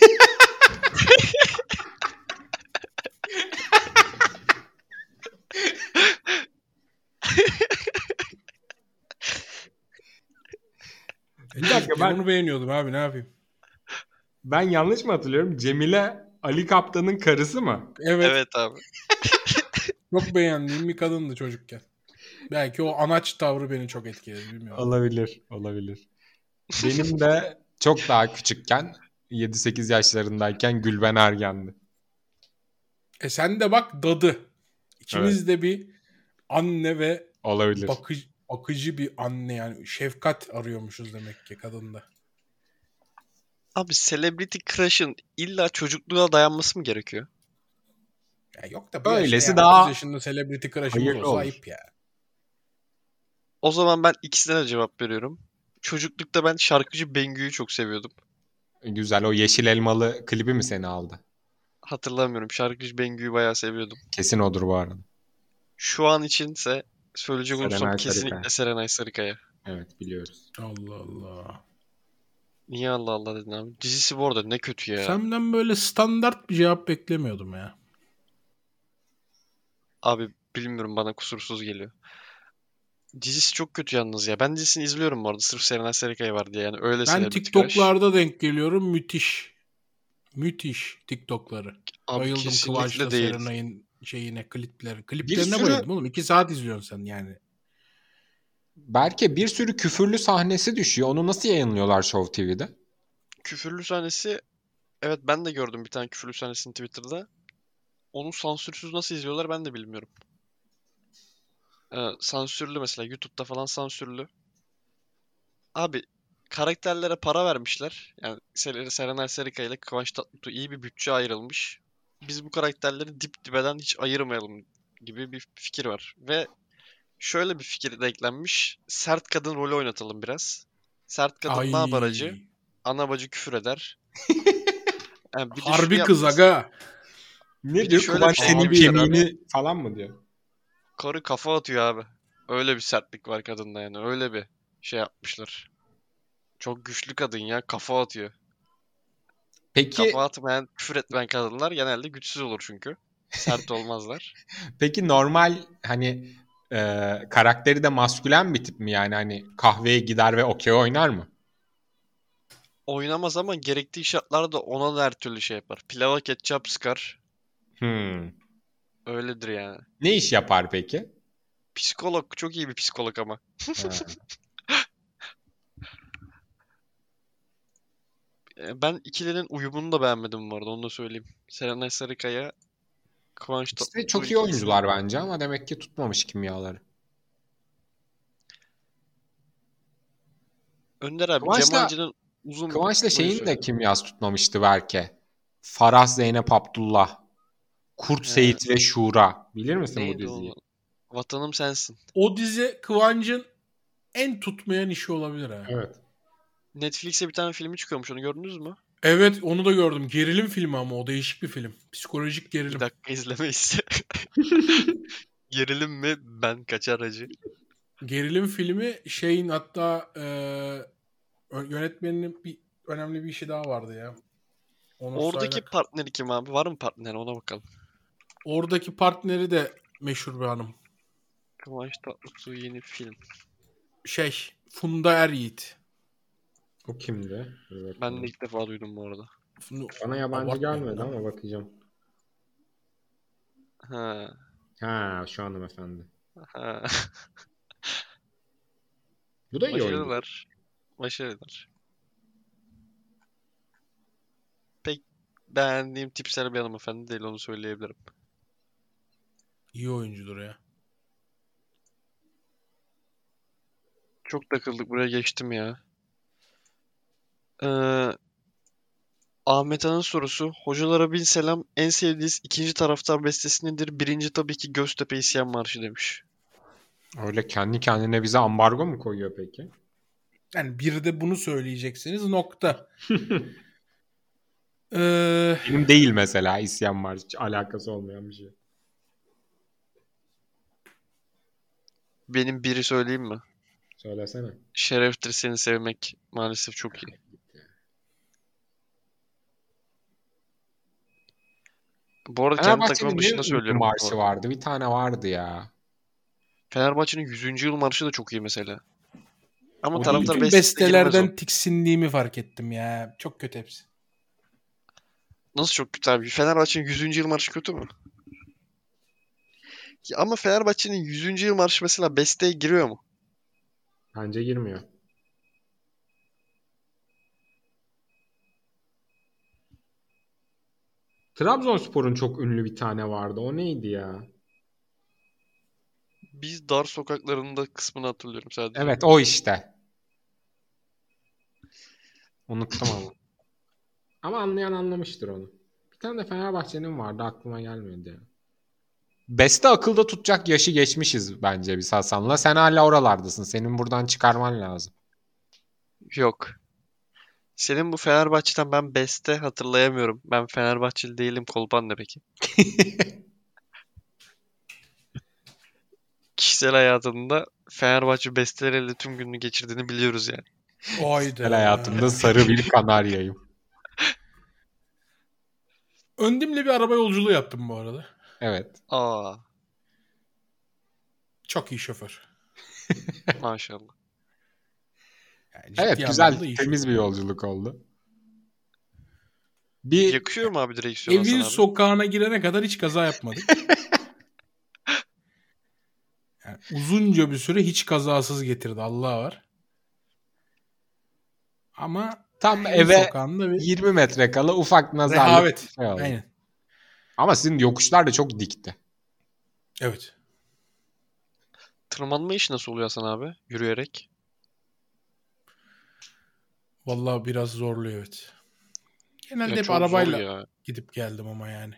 C: Bir dakika, ben-
D: Onu beğeniyordum abi ne yapayım.
C: Ben yanlış mı hatırlıyorum? Cemile Ali Kaptan'ın karısı mı?
D: Evet,
B: Evet abi.
D: çok beğendiğim bir kadındı çocukken. Belki o anaç tavrı beni çok etkiledi bilmiyorum.
C: Olabilir, olabilir. Benim de çok daha küçükken 7-8 yaşlarındayken Gülben Ergen'di.
D: E sen de bak dadı. İkimiz de bir anne ve
C: Olabilir.
D: bakıcı, bakıcı bir anne yani şefkat arıyormuşuz demek ki kadında.
B: Abi celebrity crush'ın illa çocukluğa dayanması mı gerekiyor?
D: Ya yok da bu
C: Öylesi
D: yaşta ya,
C: daha
D: 30 yaşında celebrity
C: hayırlı
D: olsa
C: olur.
D: ayıp ya.
B: O zaman ben ikisine de cevap veriyorum. Çocuklukta ben şarkıcı Bengü'yü çok seviyordum.
C: Güzel. O yeşil elmalı klibi mi seni aldı?
B: Hatırlamıyorum. Şarkıcı Bengü'yü bayağı seviyordum.
C: Kesin odur bu arada.
B: Şu an içinse söyleyecek olursam
C: Serenay
B: kesinlikle
C: Sarıkaya.
B: Serenay Sarıkaya.
C: Evet biliyoruz.
D: Allah Allah.
B: Niye Allah Allah dedin abi? Dizisi bu arada ne kötü ya.
D: Senden böyle standart bir cevap beklemiyordum ya.
B: Abi bilmiyorum bana kusursuz geliyor. Dizisi çok kötü yalnız ya. Ben dizisini izliyorum bu arada. Sırf Serenay Sarıkaya var diye. Yani öyle
D: Ben. TikTok'larda denk geliyorum. Müthiş. Müthiş TikTok'ları.
B: Abi
D: bayıldım Kıvanç'la
B: değil.
D: Serenay'ın şeyine, klipleri. Kliplerine
C: sürü-
D: bayıldım oğlum. İki saat izliyorsun sen yani.
C: Berke bir sürü küfürlü sahnesi düşüyor. Onu nasıl yayınlıyorlar Show TV'de?
B: Küfürlü sahnesi evet ben de gördüm bir tane küfürlü sahnesini Twitter'da. Onu sansürsüz nasıl izliyorlar ben de bilmiyorum. Ee, sansürlü mesela YouTube'da falan sansürlü. Abi karakterlere para vermişler. Yani Seren- Serenay Sarıkaya ile Kıvanç Tatlıtuğ iyi bir bütçe ayrılmış. Biz bu karakterleri dip dibeden hiç ayırmayalım gibi bir fikir var. Ve şöyle bir fikir de eklenmiş. Sert kadın rolü oynatalım biraz. Sert kadın ne yapar acı? Ana bacı küfür eder. Yani bir
D: Harbi kız aga.
C: Ne
B: Bir
C: diyor? Kıvanç
B: bir
C: senin kemiğini falan mı diyor?
B: Karı kafa atıyor abi. Öyle bir sertlik var kadında yani. Öyle bir şey yapmışlar. Çok güçlü kadın ya. Kafa atıyor.
C: Peki
B: Kafa atmayan, küfür etmeyen kadınlar genelde güçsüz olur çünkü. Sert olmazlar.
C: peki normal hani e, karakteri de maskülen bir tip mi yani hani kahveye gider ve okey oynar mı?
B: Oynamaz ama gerektiği şartlarda ona da her türlü şey yapar. Pilava ketçap sıkar.
C: Hmm.
B: Öyledir yani.
C: Ne iş yapar peki?
B: Psikolog. Çok iyi bir psikolog ama. Ben ikilinin uyumunu da beğenmedim arada. Onu da söyleyeyim. Serenay Sarıkaya, Kıvanç Tatlıtuğ
C: çok iyi oyuncular bence ama demek ki tutmamış kimyaları.
B: Önder abi
C: Kıvanç'la-
B: Cemalci'nin uzun
C: Kıvanç'la şeyin de kimyası tutmamıştı Berke. Farah Zeynep Abdullah. Kurt
B: He.
C: Seyit ve Şura. Bilir misin bu
B: Neydi
C: diziyi?
B: o? Vatanım sensin.
D: O dizi Kıvanç'ın en tutmayan işi olabilir ha.
C: Evet.
B: Netflix'e bir tane filmi çıkıyormuş onu gördünüz mü?
D: Evet onu da gördüm. Gerilim filmi ama o değişik bir film. Psikolojik
B: Bir
D: gerilim.
B: dakika izlemeyiz. Gerilim mi? Ben kaçar acı.
D: Gerilim filmi şeyin hatta e, yönetmeninin bir önemli bir işi daha vardı ya. Onu
B: Oradaki
D: söyle.
B: partneri kim abi? Var mı partner? Ona bakalım.
D: Oradaki partneri de meşhur bir hanım.
B: Kıvanç Tatlıtuğ yeni film.
D: Şey Funda Er Yiğit.
C: O kimdi? Evet.
B: Ben de ilk defa duydum bu arada.
D: Funda-
C: Bana yabancı gelmedi
D: lan.
C: ama bakacağım.
B: Ha.
C: Ha şu hanımefendi.
B: Ha.
C: Bu da iyi.
B: Başarılar. Başarılar. Pek beğendiğim tipsel bir hanımefendi değil onu söyleyebilirim.
D: İyi oyuncudur ya.
B: Çok takıldık buraya geçtim ya. Ee, Ahmet Han'ın sorusu. Hocalara bin selam. En sevdiğiniz ikinci taraftar bestesi nedir? Birinci tabii ki Göztepe İsyan Marşı demiş.
C: Öyle kendi kendine bize ambargo mu koyuyor peki?
D: Yani bir de bunu söyleyeceksiniz nokta. Ee,
C: Benim değil mesela isyan var. Hiç alakası olmayan bir şey.
B: Benim biri söyleyeyim mi?
C: Söylesene.
B: Şereftir seni sevmek maalesef çok iyi. Bu arada kendi takımın
C: ünlü
B: söylüyorum.
C: marşı vardı. Bir tane vardı ya.
B: Fenerbahçe'nin 100. yıl marşı da çok iyi mesela. Ama
C: O
B: taraftar
D: bütün bestelerden tiksindiğimi fark ettim ya. Çok kötü hepsi.
B: Nasıl çok kötü abi? Fenerbahçe'nin 100. yıl marşı kötü mü? Ya ama Fenerbahçe'nin 100. yıl marşı mesela besteye giriyor mu?
C: Bence girmiyor. Trabzonspor'un çok ünlü bir tane vardı. O neydi ya?
B: Biz dar sokaklarında kısmını hatırlıyorum sadece.
C: Evet o işte. Unuttum ama. Ama anlayan anlamıştır onu. Bir tane de Fenerbahçe'nin vardı aklıma gelmedi. Beste akılda tutacak yaşı geçmişiz bence biz Hasan'la. Sen hala oralardasın. Senin buradan çıkarman lazım.
B: Yok. Senin bu Fenerbahçe'den ben beste hatırlayamıyorum. Ben Fenerbahçeli değilim kolpan ne peki? Kişisel hayatında Fenerbahçe besteleriyle tüm gününü geçirdiğini biliyoruz yani.
D: Oydu.
C: Ben hayatımda sarı bir kanaryayım.
D: Öndimle bir araba yolculuğu yaptım bu arada.
C: Evet.
B: Aa,
D: Çok iyi şoför.
B: maşallah.
D: Yani
C: Evet güzel temiz
D: şoför.
C: bir yolculuk oldu. Bir
B: Yakışıyor mu abi direksiyon
D: Evin
B: abi?
D: sokağına girene kadar hiç kaza yapmadık. Yani uzunca bir süre hiç kazasız getirdi Allah var. Ama
C: tam eve
D: sokağında bir
C: 20 metre kala ufak nazarlık
D: rehavet.
C: bir şey oldu.
D: Aynen.
C: Ama sizin yokuşlar da çok dikti.
D: Evet.
B: Tırmanma işi nasıl oluyor Hasan abi? Yürüyerek.
D: Vallahi biraz zorluyor evet. Genelde
B: Ya
D: hep arabayla gidip geldim ama yani.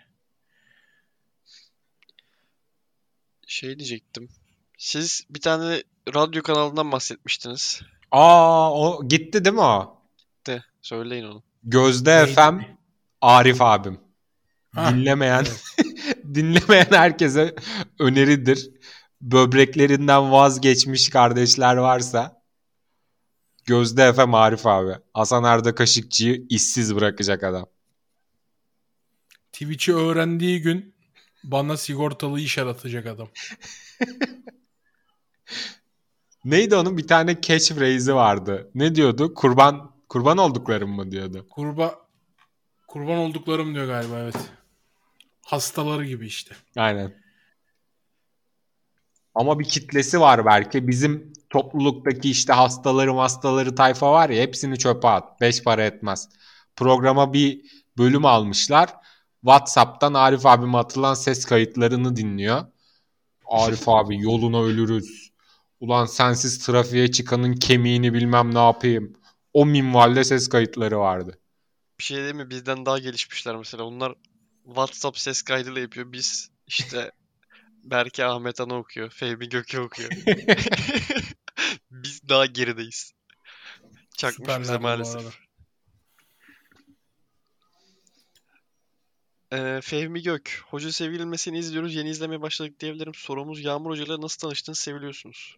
B: Şey diyecektim. Siz bir tane radyo kanalından bahsetmiştiniz.
C: Aa o gitti değil mi o?
B: De söyleyin onu.
C: Gözde
D: Neydi?
C: FM Arif abim.
D: Ha,
C: dinlemeyen
D: evet.
C: dinlemeyen herkese öneridir. Böbreklerinden vazgeçmiş kardeşler varsa Gözde FM Arif abi. Hasan Arda Kaşıkçı'yı işsiz bırakacak adam.
D: Twitch'i öğrendiği gün bana sigortalı iş aratacak adam.
C: Neydi onun bir tane catchphrase'i vardı. Ne diyordu? Kurban kurban olduklarım mı diyordu.
D: Kurba kurban olduklarım diyor galiba evet. Hastaları gibi işte.
C: Aynen. Ama bir kitlesi var belki. Bizim topluluktaki işte hastaları hastaları tayfa var ya hepsini çöpe at. Beş para etmez. Programa bir bölüm almışlar. WhatsApp'tan Arif abime atılan ses kayıtlarını dinliyor. Arif abi yoluna ölürüz. Ulan sensiz trafiğe çıkanın kemiğini bilmem ne yapayım. O minvalde ses kayıtları vardı.
B: Bir şey değil mi? Bizden daha gelişmişler mesela. Onlar WhatsApp ses kaydıyla yapıyor. Biz işte Berke Ahmet Ana okuyor. Fehmi Gökü okuyor. Biz daha gerideyiz. Çakmış bize
D: Süperler bu
B: maalesef. Ee, Fehmi Gök. Hoca sevilmesini izliyoruz. Yeni izlemeye başladık diyebilirim. Sorumuz Yağmur Hoca ile nasıl tanıştınız, seviliyorsunuz?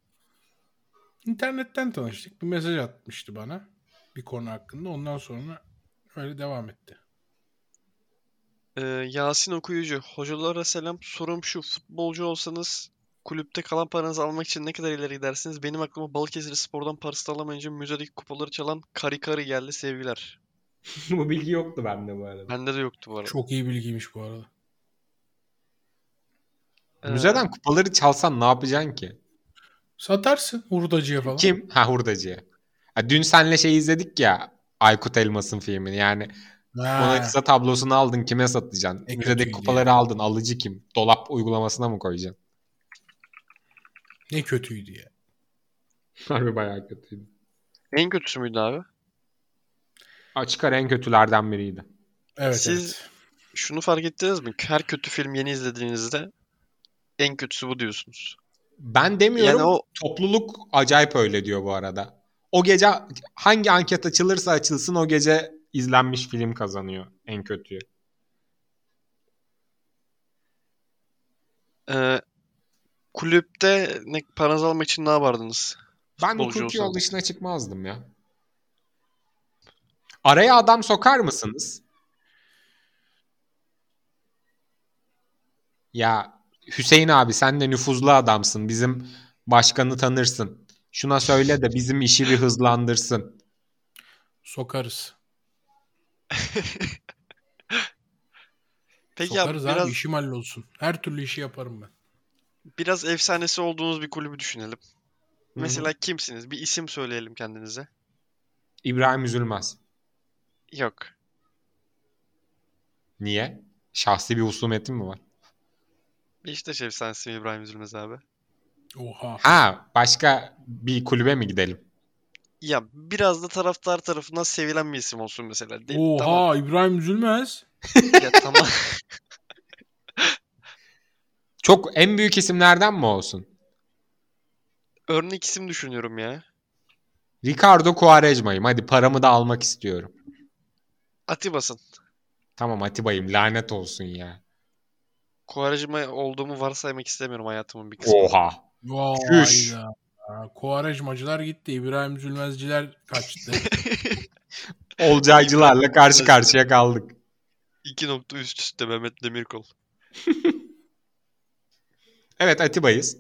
D: İnternetten tanıştık. Bir mesaj atmıştı bana. Bir konu hakkında. Ondan sonra öyle devam etti.
B: Ee, Yasin Okuyucu. Hocalara selam. Sorum şu. Futbolcu olsanız kulüpte kalan paranızı almak için ne kadar ileri gidersiniz? Benim aklıma Balıkesir Spor'dan parasını alamayınca müzedeki kupaları çalan Kari Kari geldi. Sevgiler.
C: bu bilgi yoktu bende bu arada.
B: Bende de yoktu bu arada.
D: Çok iyi bilgiymiş bu arada.
B: Ee,
C: Müzeden kupaları çalsan ne yapacaksın ki?
D: Satarsın hurdacıya falan.
C: Kim? Ha hurdacıya. Ha, dün senle şey izledik ya Aykut Elmas'ın filmini. Yani
D: Ha,
C: Mona Lisa tablosunu aldın kime satacaksın?
D: E,
C: Müzedeki kupaları aldın alıcı kim? Dolap uygulamasına mı koyacaksın?
D: ne kötüydü ya.
C: Harbi bayağı kötüydü.
B: En kötüsü müydü abi?
C: Açık ara en kötülerden biriydi.
D: Evet
B: Siz-
D: evet.
B: Şunu fark ettiniz mi? Her kötü film yeni izlediğinizde en kötüsü bu diyorsunuz.
C: Ben demiyorum
B: Yani o
C: topluluk acayip öyle diyor bu arada. O gece hangi anket açılırsa açılsın o gece izlenmiş film kazanıyor en kötüyü.
B: e, kulüpte ne, paranızı almak için ne yapardınız?
C: Ben
B: Futbolcu
C: hukuki yol dışına çıkmazdım ya. Araya adam sokar mısınız? Ya Hüseyin abi sen de nüfuzlu adamsın. Bizim başkanı tanırsın. Şuna söyle de bizim işi bir hızlandırsın.
D: Sokarız.
B: Peki
D: Sokarız
B: abi
D: abi
B: biraz
D: işim hallolsun. Her türlü işi yaparım ben.
B: biraz efsanesi olduğunuz bir kulübü düşünelim.
C: hı.
B: Mesela kimsiniz? Bir isim söyleyelim kendinize.
C: İbrahim Üzülmez.
B: Yok.
C: Niye? Şahsi bir husumetin mi var?
B: Beşiktaş efsanesi İbrahim Üzülmez abi?
D: Oha.
C: Ha, başka bir kulübe mi gidelim?
B: Ya biraz da taraftar tarafından sevilen bir isim olsun mesela. Değil,
D: Oha
B: Tamam.
D: İbrahim Üzülmez.
B: Ya tamam.
C: Çok en büyük isimlerden mi olsun?
B: Örnek isim düşünüyorum ya.
C: Ricardo Quaresma'yım. Hadi paramı da almak istiyorum.
B: Atibas'ın.
C: Tamam Atiba'yım. Lanet olsun ya.
B: Quaresma olduğumu varsaymak istemiyorum hayatımın bir kısmı.
C: Oha.
D: Vay
C: Çüş.
D: ya. Kuvarejmacılar gitti. İbrahim Üzülmezciler kaçtı.
C: Olcaycılarla karşı karşıya kaldık.
B: İki nokta üst üste Mehmet Demirkol.
C: Evet Atiba'yız.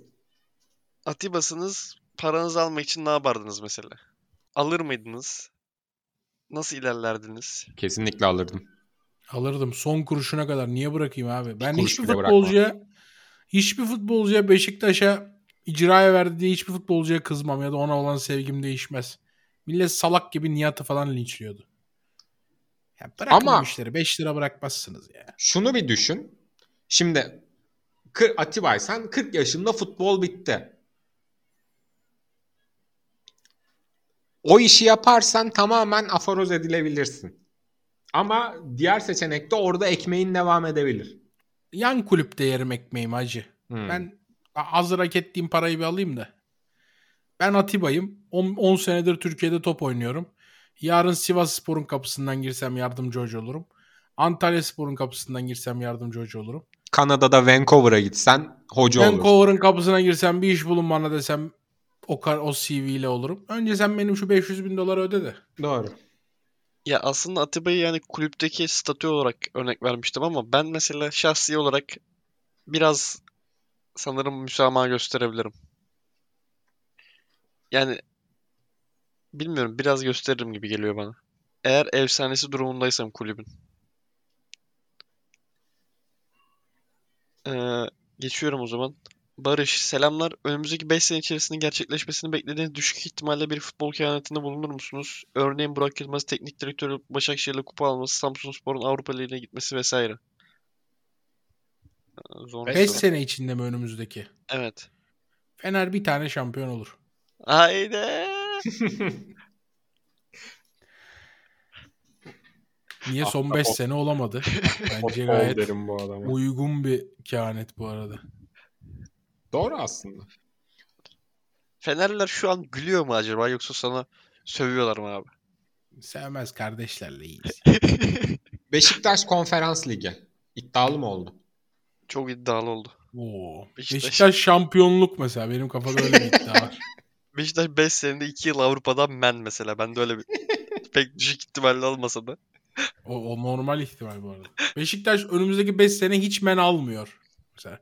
B: Atibas'ınız paranızı almak için ne yapardınız mesela? Alır mıydınız? Nasıl ilerlerdiniz?
C: Kesinlikle alırdım.
D: Alırdım son kuruşuna kadar. Niye bırakayım abi? Ben
C: kuruş
D: hiçbir futbolcuya hiçbir futbolcuya Beşiktaş'a icraya verdi diye hiçbir futbolcuya kızmam ya da ona olan sevgim değişmez. Millet salak gibi Nihat'ı falan linçliyordu. Ya bırakın
C: Ama-
D: işleri. 5 lira bırakmazsınız ya.
C: Şunu bir düşün. Şimdi kır- Atibay sen 40 yaşında futbol bitti. O işi yaparsan tamamen aforoz edilebilirsin. Ama diğer seçenekte orada ekmeğin devam edebilir.
D: Yan kulüpte yerim ekmeğimi hacı.
C: Hmm.
D: Ben hazır hak ettiğim parayı bir alayım da. Ben Atiba'yım. 10 senedir Türkiye'de top oynuyorum. Yarın Sivas Spor'un kapısından girsem yardımcı hoca olurum. Antalya Spor'un kapısından girsem yardımcı hoca olurum.
C: Kanada'da Vancouver'a gitsen hoca olur.
D: Vancouver'ın kapısına girsem bir iş bulun bana desem o, kar, o CV ile olurum. Önce sen benim şu 500 bin doları öde de.
C: Doğru.
B: Ya aslında Atiba'yı yani kulüpteki statü olarak örnek vermiştim ama ben mesela şahsi olarak biraz sanırım müsamaha gösterebilirim. Yani bilmiyorum biraz gösteririm gibi geliyor bana. Eğer efsanesi durumundaysam kulübün. Ee, geçiyorum o zaman. Barış, selamlar. Önümüzdeki 5 sene içerisinde gerçekleşmesini beklediğiniz düşük ihtimalle bir futbol kehanetinde bulunur musunuz? Örneğin Burak Yılmaz teknik direktör olup Başakşehir'le kupa alması, Samsunspor'un Avrupa Ligi'ne gitmesi vesaire. Zor bir
D: 5
B: soru.
D: sene içinde mi önümüzdeki?
B: Evet.
D: Fener bir tane şampiyon olur.
B: Haydi.
D: Niye son
C: Ahtapot.
D: 5 sene olamadı? Bence gayet
C: derim bu adama.
D: uygun bir kehanet bu arada.
C: Doğru aslında.
B: Fenerliler şu an gülüyor mu acaba yoksa sana sövüyorlar mı abi?
D: Sevmez kardeşlerle iyiyiz.
C: Beşiktaş Konferans Ligi. İddialı mı oldu?
B: Çok iddialı oldu.
D: Oo.
B: Beşiktaş.
D: Beşiktaş. şampiyonluk mesela. Benim kafada öyle bir iddia var.
B: Beşiktaş 5 senede 2 yıl Avrupa'dan men mesela. Ben de öyle bir pek düşük ihtimalle olmasa da.
D: O, o normal ihtimal bu arada. Beşiktaş önümüzdeki 5 sene hiç men almıyor. Mesela.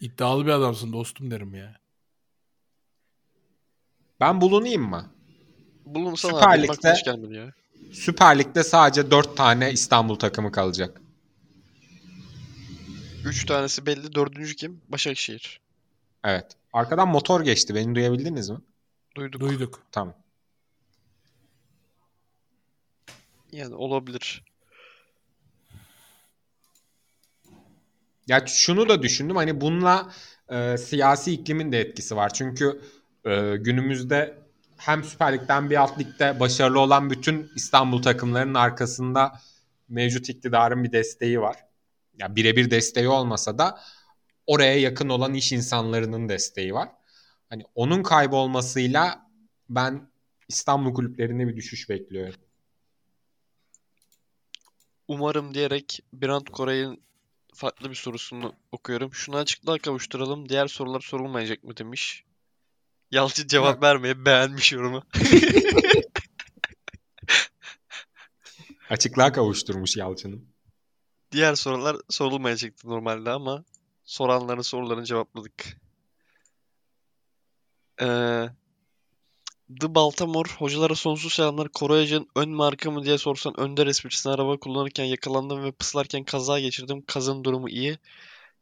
D: İddialı bir adamsın dostum derim ya.
C: Ben bulunayım mı?
B: Bulunsana
C: Süper
B: abi.
C: Lig'de-
B: ya.
C: Süper Lig'de sadece 4 tane İstanbul takımı kalacak.
B: 3 tanesi belli. Dördüncü kim? Başakşehir.
C: Evet. Arkadan motor geçti. Beni duyabildiniz mi?
B: Duyduk.
D: Duyduk.
C: Tamam.
B: Yani olabilir.
C: Ya şunu da düşündüm hani bununla e, siyasi iklimin de etkisi var. Çünkü e, günümüzde hem Süper Lig'den bir alt ligde başarılı olan bütün İstanbul takımlarının arkasında mevcut iktidarın bir desteği var. Ya birebir desteği olmasa da oraya yakın olan iş insanlarının desteği var. Hani onun kaybolmasıyla ben İstanbul kulüplerinde bir düşüş bekliyorum.
B: Umarım diyerek Birant Koray'ın farklı bir sorusunu okuyorum. Şunu açıklığa kavuşturalım. Diğer sorular sorulmayacak mı demiş. Yalçın cevap vermeye beğenmiş yorumu.
C: Açıklığa kavuşturmuş Yalçın'ın.
B: Diğer sorular sorulmayacaktı normalde ama soranların sorularını cevapladık. Ee, The Baltimore hocalara sonsuz selamlar. Korayacı'nın ön marka mı diye sorsan Önder esprisine araba kullanırken yakalandım ve pıslarken kaza geçirdim. Kazın durumu iyi.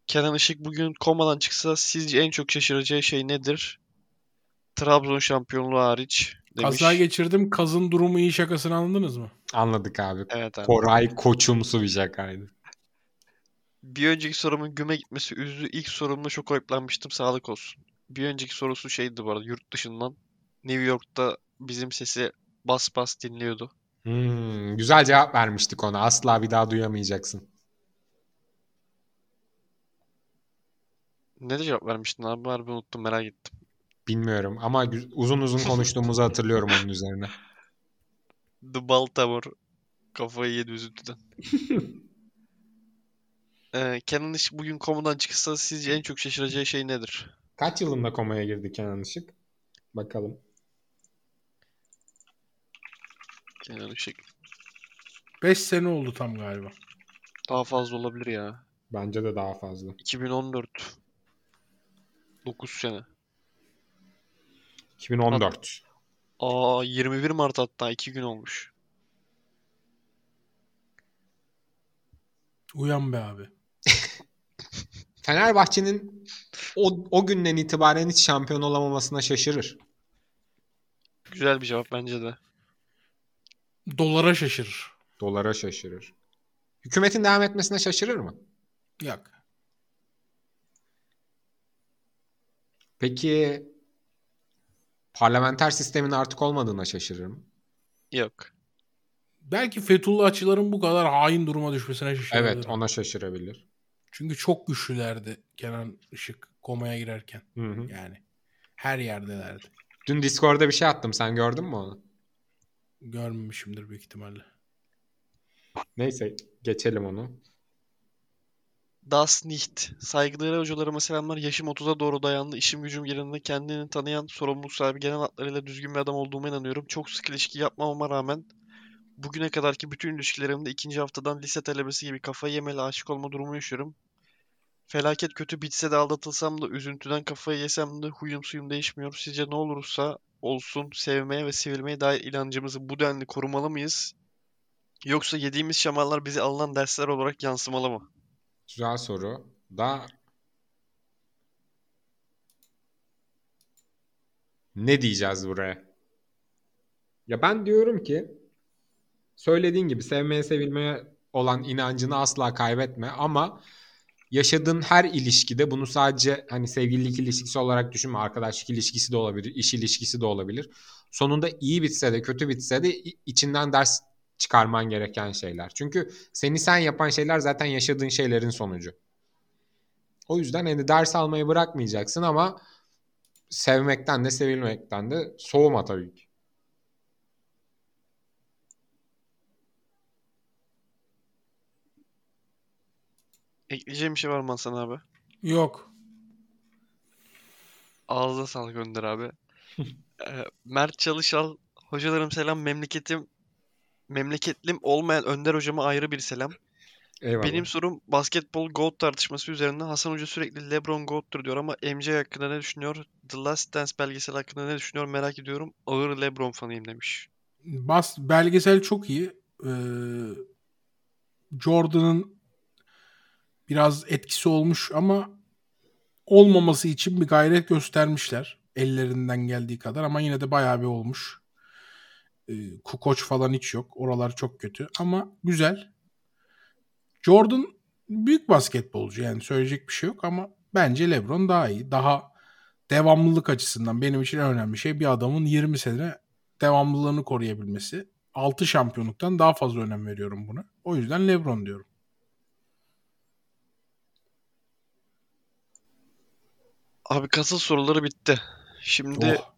B: Kenan Işık bugün komadan çıksa sizce en çok şaşıracağı şey nedir? Trabzon şampiyonluğu hariç demiş.
D: Kaza geçirdim. Kazın durumu iyi şakasını anladınız mı?
C: Anladık abi.
B: Evet abi.
C: Koray koçumsu bir şakaydı.
B: Bir önceki sorumun güme gitmesi üzdü. İlk sorumda çok ayıplanmıştım. Sağlık olsun. Bir önceki sorusu şeydi bu arada yurt dışından. New York'ta bizim sesi bas bas dinliyordu.
C: Hmm, güzel cevap vermiştik ona. Asla bir daha duyamayacaksın.
B: Ne de cevap vermiştin abi? Harbi unuttum merak ettim.
C: Bilmiyorum ama uzun uzun konuştuğumuzu hatırlıyorum onun üzerine.
B: The Baltimore kafayı yedi üzüntüden. Ee, Kenan Işık bugün komudan çıksa sizce en çok şaşıracağı şey nedir?
C: Kaç yılında komaya girdi Kenan Işık? Bakalım.
B: Kenan Işık.
D: 5 sene oldu tam galiba.
B: Daha fazla olabilir ya.
C: Bence de daha fazla.
B: 2014. 9 sene.
C: 2014.
B: Aa 21 Mart hatta 2 gün olmuş.
D: Uyan be abi.
C: Fenerbahçe'nin o, o günden itibaren hiç şampiyon olamamasına şaşırır.
B: Güzel bir cevap bence de.
D: Dolara şaşırır.
C: Dolara şaşırır. Hükümetin devam etmesine şaşırır mı?
D: Yok.
C: Peki parlamenter sistemin artık olmadığına şaşırır mı?
B: Yok.
D: Belki Fethullahçıların bu kadar hain duruma düşmesine şaşırabilir.
C: Evet ona şaşırabilir.
D: Çünkü çok güçlülerdi Kenan Işık komaya girerken.
C: Hı hı.
D: Yani her yerdelerdi.
C: Dün Discord'da bir şey attım. Sen gördün mü onu?
D: Görmemişimdir büyük ihtimalle.
C: Neyse geçelim onu.
B: Das nicht. Saygıdeğer hocalarıma selamlar. Yaşım 30'a doğru dayandı. İşim gücüm yerinde. Kendini tanıyan, sorumluluk sahibi, genel hatlarıyla düzgün bir adam olduğuma inanıyorum. Çok sık ilişki yapmamama rağmen bugüne kadarki bütün ilişkilerimde ikinci haftadan lise talebesi gibi kafayı yemeli aşık olma durumu yaşıyorum. Felaket kötü bitse de aldatılsam da üzüntüden kafayı yesem de huyum suyum değişmiyor. Sizce ne olursa olsun sevmeye ve sevilmeye dair inancımızı bu denli korumalı mıyız? Yoksa yediğimiz şamarlar bize alınan dersler olarak yansımalı mı?
C: Güzel soru. Da ne diyeceğiz buraya? Ya ben diyorum ki söylediğin gibi sevmeye sevilmeye olan inancını asla kaybetme ama yaşadığın her ilişkide bunu sadece hani sevgililik ilişkisi olarak düşünme. Arkadaşlık ilişkisi de olabilir, iş ilişkisi de olabilir. Sonunda iyi bitse de kötü bitse de içinden ders çıkarman gereken şeyler. Çünkü seni sen yapan şeyler zaten yaşadığın şeylerin sonucu. O yüzden hani ders almayı bırakmayacaksın ama sevmekten de sevilmekten de soğuma tabii ki.
B: Ekleyeceğim bir şey var mı Hasan abi?
D: Yok.
B: Ağzına sağlık Önder abi. Ee, Mert Çalışal, hocalarım selam, memleketim memleketlim olmayan Önder hocama ayrı bir selam.
C: Eyvallah.
B: Benim sorum basketbol GOAT tartışması üzerine. Hasan Hoca sürekli LeBron GOAT'tur diyor ama MJ hakkında ne düşünüyor? The Last Dance belgesel hakkında ne düşünüyor merak ediyorum. Ağır LeBron fanıyım demiş.
D: Bas belgesel çok iyi. Ee, Jordan'ın biraz etkisi olmuş ama olmaması için bir gayret göstermişler. Ellerinden geldiği kadar ama yine de bayağı bir olmuş. Ee, Kukoç falan hiç yok. Oralar çok kötü ama güzel. Jordan büyük basketbolcu yani söyleyecek bir şey yok ama bence LeBron daha iyi. Daha devamlılık açısından benim için en önemli şey bir adamın 20 sene devamlılığını koruyabilmesi. 6 şampiyonluktan daha fazla önem veriyorum buna. O yüzden LeBron diyorum.
B: Abi kasıl soruları bitti. Şimdi
D: Oh,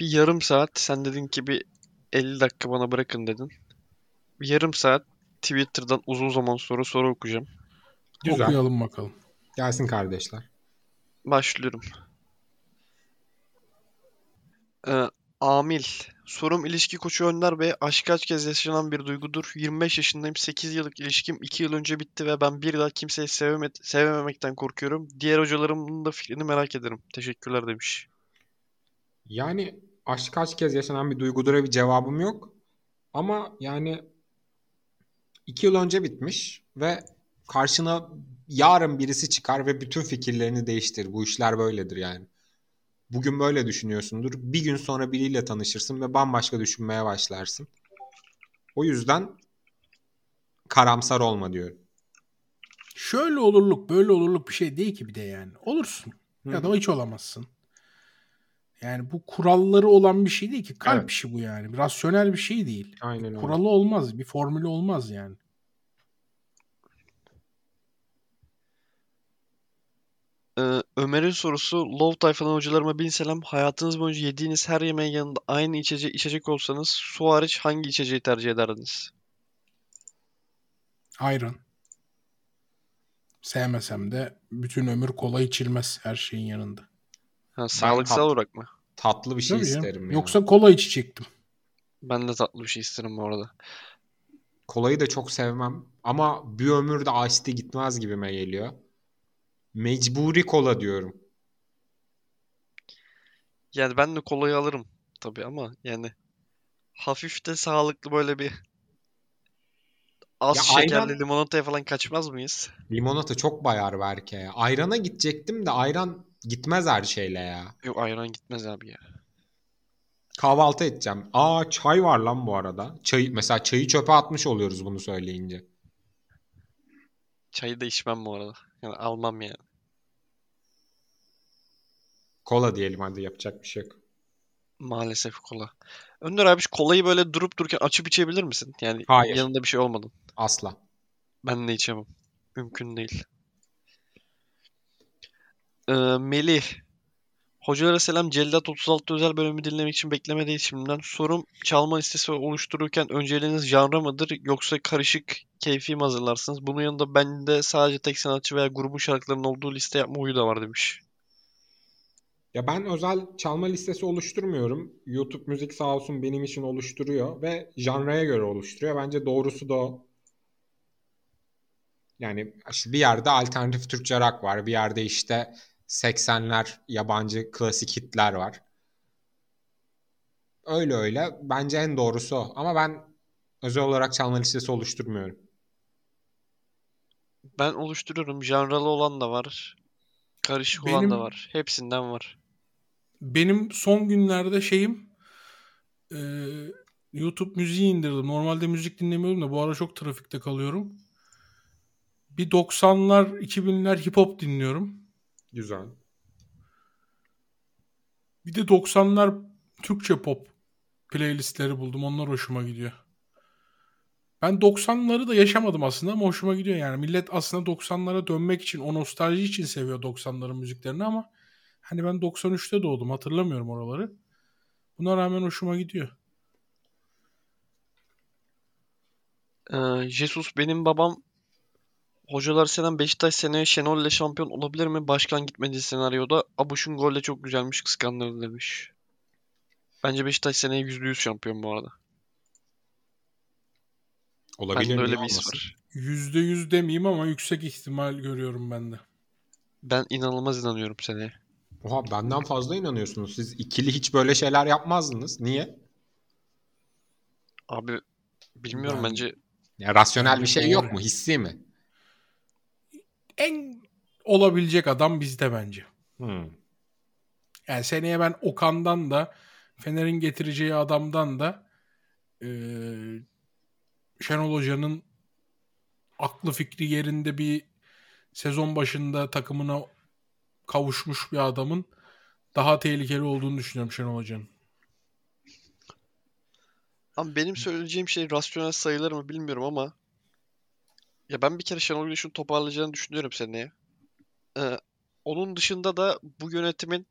B: bir yarım saat sen dedin ki bir 50 dakika bana bırakın dedin. Bir yarım saat Twitter'dan uzun zaman sonra soru okuyacağım.
C: Güzel.
D: okuyalım bakalım.
C: Gelsin kardeşler.
B: Başlıyorum. Ee, Amil. Sorum ilişki koçu Önder Bey. Aşk kaç kez yaşanan bir duygudur. 25 yaşındayım. 8 yıllık ilişkim 2 yıl önce bitti ve ben bir daha kimseyi seveme sevememekten korkuyorum. Diğer hocalarımın da fikrini merak ederim. Teşekkürler demiş.
C: Yani aşk kaç kez yaşanan bir duygudura bir cevabım yok. Ama yani iki yıl önce bitmiş ve karşına yarın birisi çıkar ve bütün fikirlerini değiştirir. Bu işler böyledir yani. Bugün böyle düşünüyorsundur. Bir gün sonra biriyle tanışırsın ve bambaşka düşünmeye başlarsın. O yüzden karamsar olma diyorum.
D: Şöyle olurluk böyle olurluk bir şey değil ki bir de yani. Olursun
C: Hı
D: ya da hiç olamazsın. Yani bu kuralları olan bir şey değil ki. Kalp
C: Evet.
D: işi bu yani. Rasyonel bir şey değil.
C: Aynen öyle.
D: Kuralı olmaz. Bir formülü olmaz yani.
B: Ee, Ömer'in sorusu Love Tayfa'dan hocalarıma bin selam. Hayatınız boyunca yediğiniz her yemeğin yanında aynı içecek içecek olsanız su hariç hangi içeceği tercih ederdiniz?
D: Ayran. Sevmesem de bütün ömür kola içilmez her şeyin yanında.
B: Ha, sağlıksal
C: tat-
B: olarak mı?
C: Tatlı bir şey
D: Tabii
C: isterim ya.
D: Yoksa kola içecektim.
B: Ben de tatlı bir şey isterim bu arada.
C: Kolayı da çok sevmem. Ama bir ömür de Ice tea gitmez gibime geliyor. Mecburi kola diyorum.
B: Yani ben de kolayı alırım tabii ama yani hafif de sağlıklı böyle bir az
C: Ya
B: şekerli
C: ayran-
B: limonataya falan kaçmaz mıyız?
C: Limonata çok bayar belki ya. Ayrana gidecektim de ayran gitmez her şeyle ya.
B: Yok ayran gitmez abi ya.
C: Kahvaltı edeceğim. Aa çay var lan bu arada. Çay, mesela çayı çöpe atmış oluyoruz bunu söyleyince.
B: Çayı da içmem bu arada. Yani almam yani.
C: Kola diyelim hadi yapacak bir şey yok.
B: Maalesef kola. Önder abi şu kolayı böyle durup dururken açıp içebilir misin? Yani
C: Hayır.
B: yanında bir şey olmadan.
C: Asla.
B: Ben de içemem. Mümkün değil. Ee, Melih. Hocalara selam. Cellat 36 özel bölümü dinlemek için beklemedeyiz şimdiden. Sorum çalma listesi oluştururken önceliğiniz janra mıdır yoksa karışık keyfi mi hazırlarsınız? Bunun yanında bende sadece tek sanatçı veya grubun şarkılarının olduğu liste yapma huyu da var demiş.
C: Ya ben özel çalma listesi oluşturmuyorum. YouTube müzik sağ olsun benim için oluşturuyor ve janraya göre oluşturuyor. Bence doğrusu da o. Yani işte bir yerde alternatif Türkçe rock var. Bir yerde işte 80'ler yabancı klasik hitler var. Öyle öyle. Bence en doğrusu o. Ama ben özel olarak çalma listesi oluşturmuyorum.
B: Ben oluşturuyorum. Janralı olan da var. Karışık olan da
D: Benim-
B: var. Hepsinden var.
D: Benim son günlerde şeyim e, YouTube müziği indirdim. Normalde müzik dinlemiyorum da bu ara çok trafikte kalıyorum. Bir 90'lar 2000'ler hip hop dinliyorum.
C: Güzel.
D: Bir de 90'lar Türkçe pop playlistleri buldum. Onlar hoşuma gidiyor. Ben 90'ları da yaşamadım aslında ama hoşuma gidiyor yani. Millet aslında 90'lara dönmek için, o nostalji için seviyor 90'ların müziklerini ama Hani ben 93'te doğdum hatırlamıyorum oraları. Buna rağmen hoşuma gidiyor.
B: Ee, Jesus benim babam Hocalar Selam Beşiktaş seneye Şenol ile şampiyon olabilir mi? Başkan gitmediği senaryoda Abuş'un golle çok güzelmiş kıskanırım demiş. Bence Beşiktaş seneye %100 şampiyon bu arada.
C: Olabilir
B: Bende
C: mi?
B: öyle bir his var.
D: %100 demeyeyim ama yüksek ihtimal görüyorum ben de.
B: Ben inanılmaz inanıyorum seneye.
C: Oha benden fazla inanıyorsunuz. Siz ikili hiç böyle şeyler yapmazdınız. Niye?
B: Abi bilmiyorum
D: Ben-
B: bence
C: Ya rasyonel bir şey yok mu? Hissi mi?
D: En olabilecek adam bizde bence.
C: Hmm.
D: Yani seneye ben Okan'dan da Fener'in getireceği adamdan da eee Şenol Hoca'nın aklı fikri yerinde bir sezon başında takımına kavuşmuş bir adamın daha tehlikeli olduğunu düşünüyorum Şenol Hoca'nın.
B: Ama benim söyleyeceğim şey rasyonel sayılır mı bilmiyorum ama ya ben bir kere Şenol Güneş'in toparlayacağını düşünüyorum seneye. Ee, onun dışında da bu yönetimin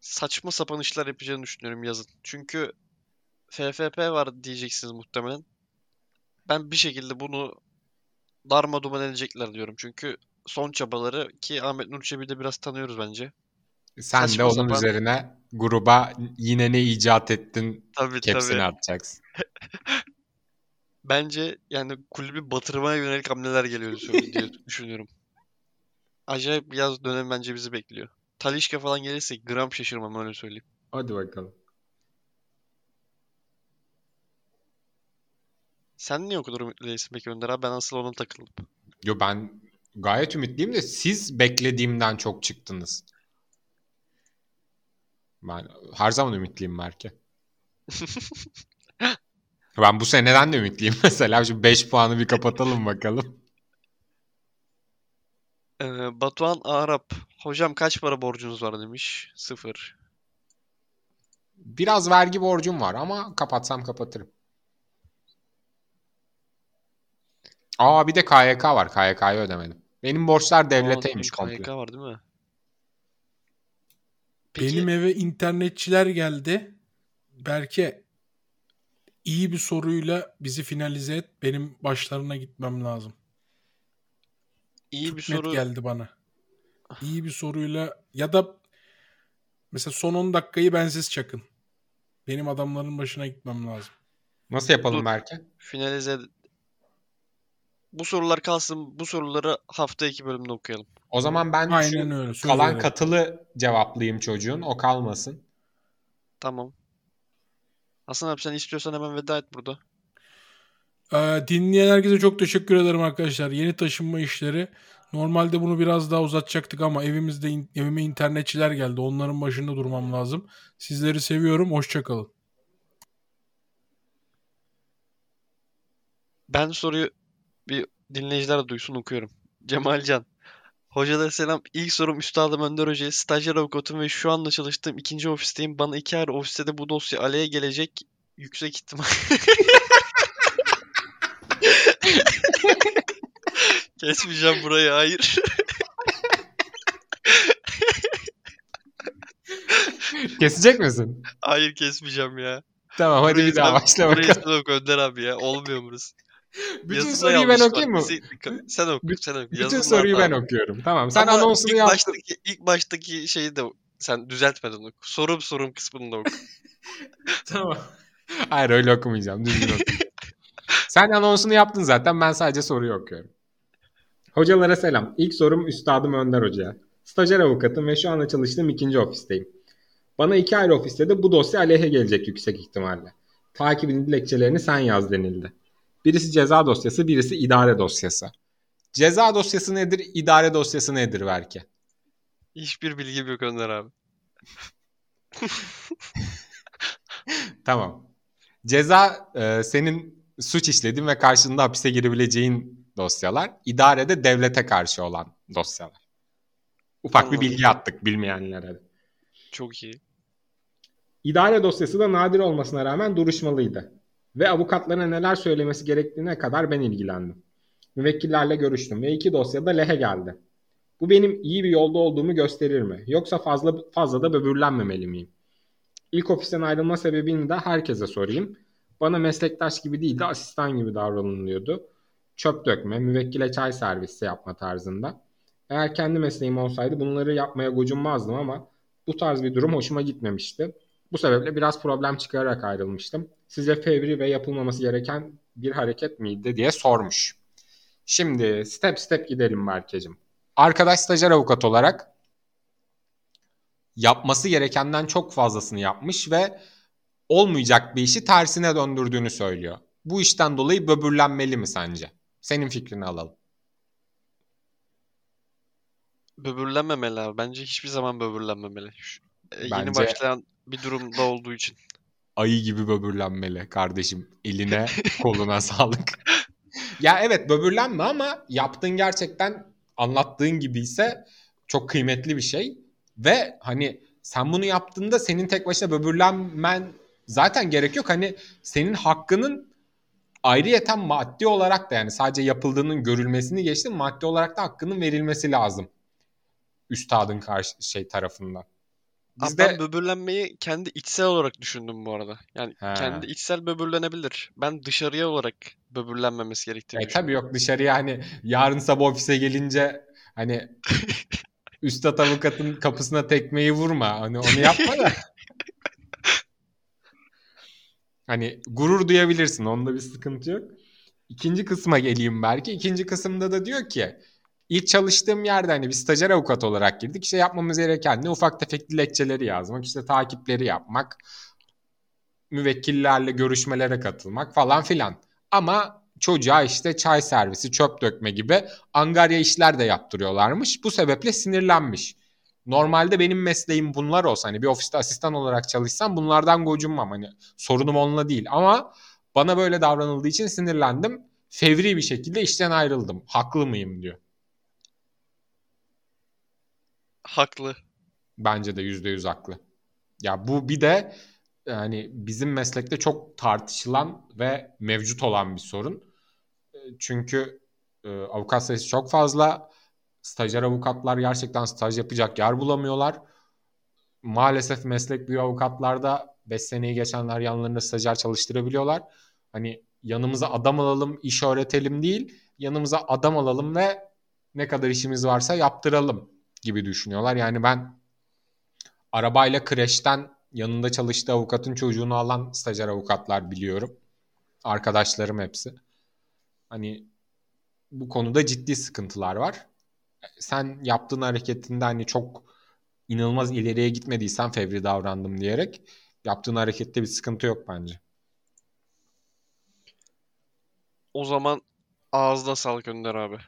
B: saçma sapan işler yapacağını düşünüyorum yazın. Çünkü FFP var diyeceksiniz muhtemelen. Ben bir şekilde bunu darma duman edecekler diyorum. Çünkü son çabaları ki Ahmet Nur Çebi'yi de biraz tanıyoruz bence.
C: Sen de
B: Saçma
C: onun
B: sapan-
C: üzerine gruba yine ne icat ettin
B: Tabii
C: kepsini
B: tabii.
C: atacaksın.
B: Bence yani kulübü batırmaya yönelik hamleler geliyor diye- düşünüyorum. Acayip bir yaz dönemi bence bizi bekliyor. Talisca falan gelirse gram şaşırmam öyle söyleyeyim.
C: Hadi bakalım.
B: Sen niye o kadar ümitli değilsin peki Önder abi? Ben asıl ona takıldım.
C: Yo ben gayet ümitliyim de siz beklediğimden çok çıktınız. Ben her zaman ümitliyim Berke. ben bu seneden de ümitliyim mesela. Şu 5 puanı bir kapatalım bakalım.
B: Ee, Batuhan Arap. Hocam kaç para borcunuz var demiş. Sıfır.
C: Biraz vergi borcum var ama kapatsam kapatırım. Aa bir de KYK var. KYK'yı ödemedim. Benim borçlar
B: Aa,
C: devleteymiş
B: benim
C: komple.
B: KYK var değil mi? Peki
D: Benim eve internetçiler geldi. Berke iyi bir soruyla bizi finalize et. Benim başlarına gitmem lazım.
B: iyi
D: Çok
B: bir
D: net
B: soru.
D: geldi bana. İyi bir soruyla ya da mesela son 10 dakikayı bensiz çakın. Benim adamların başına gitmem lazım.
C: Nasıl yapalım
B: Dur.
C: Berke?
B: Finalize Bu sorular kalsın. Bu soruları hafta iki bölümde okuyalım.
C: O zaman ben
D: Aynen
C: şu
D: öyle.
C: kalan katılı cevaplayayım çocuğun. O kalmasın.
B: Tamam. Hasan abi sen istiyorsan hemen veda et burada.
D: Ee, dinleyen herkese çok teşekkür ederim arkadaşlar. Yeni taşınma işleri. Normalde bunu biraz daha uzatacaktık ama evimizde in- evime internetçiler geldi. Onların başında durmam lazım. Sizleri seviyorum. Hoşçakalın.
B: Ben soruyu bir dinleyiciler duysun okuyorum. Cemalcan. Hocalara selam. İlk sorum Üstadım Önder Hoca'ya. Stajyer avukatım ve şu anda çalıştığım ikinci ofisteyim. Bana iki ayrı ofiste de bu dosya aleye gelecek. Yüksek ihtimal. Kesmeyeceğim burayı. Hayır.
C: Kesecek misin?
B: Hayır kesmeyeceğim ya.
C: Tamam hadi
B: Burayı
C: bir daha başla
B: burayı
C: bakalım.
B: oku Önder abi ya. Olmuyor burası.
C: Bütün
B: Yazıda
C: soruyu ben okuyayım mı?
B: Sen oku. Sen oku.
C: Bütün
B: Yazında
C: soruyu ben
B: var.
C: okuyorum. Tamam sen
B: Ama
C: anonsunu
B: ilk
C: yaptın.
B: baştaki, ilk baştaki şeyi de sen düzeltmedin oku. Sorum sorum kısmını da oku.
C: Tamam. Hayır öyle okumayacağım. Düzgün okuyacağım. Sen anonsunu yaptın zaten. Ben sadece soruyu okuyorum. Hocalara selam. İlk sorum Üstadım Önder Hoca'ya. Stajyer avukatım ve şu anda çalıştığım ikinci ofisteyim. Bana iki ayrı ofiste de bu dosya aleyhe gelecek yüksek ihtimalle. Takibin dilekçelerini sen yaz denildi. Birisi ceza dosyası, birisi idare dosyası. Ceza dosyası nedir, idare dosyası nedir belki?
B: Hiçbir bilgim yok Önder abi.
C: Tamam. Ceza e, senin suç işlediğin ve karşında hapise girebileceğin dosyalar. İdarede devlete karşı olan dosyalar. Ufak bir
B: Anladım.
C: bilgi attık bilmeyenlere.
B: Çok iyi.
C: İdare dosyası da nadir olmasına rağmen duruşmalıydı. Ve avukatlara neler söylemesi gerektiğine kadar ben ilgilendim. Müvekkillerle görüştüm ve iki dosyada lehe geldi. Bu benim iyi bir yolda olduğumu gösterir mi? Yoksa fazla fazla da böbürlenmemeli miyim? İlk ofisten ayrılma sebebini de herkese sorayım. Bana meslektaş gibi değil de asistan gibi davranılıyordu. Çöp dökme, müvekkile çay servisi yapma tarzında. Eğer kendi mesleğim olsaydı bunları yapmaya gocunmazdım ama bu tarz bir durum hoşuma gitmemişti. Bu sebeple biraz problem çıkararak ayrılmıştım. Sizce fevri ve yapılmaması gereken bir hareket miydi diye sormuş. Şimdi step step gidelim Berke'cim. Arkadaş stajyer avukat olarak yapması gerekenden çok fazlasını yapmış ve olmayacak bir işi tersine döndürdüğünü söylüyor. Bu işten dolayı böbürlenmeli mi sence? Senin fikrini alalım.
B: Böbürlenmemeli abi. Bence hiçbir zaman böbürlenmemeli. E, yeni
C: Bence-
B: başlayan bir durumda olduğu için.
C: Ayı gibi böbürlenmeli kardeşim. Eline koluna sağlık. Ya evet böbürlenme ama yaptığın gerçekten anlattığın gibi ise çok kıymetli bir şey. Ve hani sen bunu yaptığında senin tek başına böbürlenmen zaten gerek yok. Hani senin hakkının ayrıyeten maddi olarak da yani sadece yapıldığının görülmesini geçtim maddi olarak da hakkının verilmesi lazım. Üstadın karşı şey tarafından. Bizde
B: ben böbürlenmeyi kendi içsel olarak düşündüm bu arada. Yani
C: He.
B: kendi içsel böbürlenebilir. Ben dışarıya olarak böbürlenmemesi gerektiğini
C: E tabii yok dışarıya hani yarın sabah ofise gelince hani üstad avukatın kapısına tekmeyi vurma. Hani onu yapma da. hani gurur duyabilirsin. Onda bir sıkıntı yok. İkinci kısma geleyim belki. İkinci kısımda da diyor ki ilk çalıştığım yerde hani bir stajyer avukat olarak girdik. İşte yapmamız gereken ne ufak tefek dilekçeleri yazmak, işte takipleri yapmak, müvekkillerle görüşmelere katılmak falan filan. Ama çocuğa işte çay servisi, çöp dökme gibi angarya işler de yaptırıyorlarmış. Bu sebeple sinirlenmiş. Normalde benim mesleğim bunlar olsa hani bir ofiste asistan olarak çalışsam bunlardan gocunmam. Hani sorunum onunla değil ama bana böyle davranıldığı için sinirlendim. Fevri bir şekilde işten ayrıldım. Haklı mıyım diyor.
B: Haklı.
C: Bence de yüzde yüz haklı. Ya bu bir de yani bizim meslekte çok tartışılan ve mevcut olan bir sorun. E, Çünkü e, avukat sayısı çok fazla. Stajyer avukatlar gerçekten staj yapacak yer bulamıyorlar. Maalesef meslek büyüğü avukatlarda 5 seneyi geçenler yanlarında stajyer çalıştırabiliyorlar. Hani yanımıza adam alalım, iş öğretelim değil, yanımıza adam alalım ve ne kadar işimiz varsa yaptıralım gibi düşünüyorlar. Yani ben arabayla kreşten yanında çalıştığı avukatın çocuğunu alan stajyer avukatlar biliyorum. Arkadaşlarım hepsi. Hani bu konuda ciddi sıkıntılar var. Sen yaptığın hareketinde hani çok inanılmaz ileriye gitmediysen fevri davrandım diyerek yaptığın harekette bir sıkıntı yok bence.
B: O zaman ağzına sağlık Önder abi.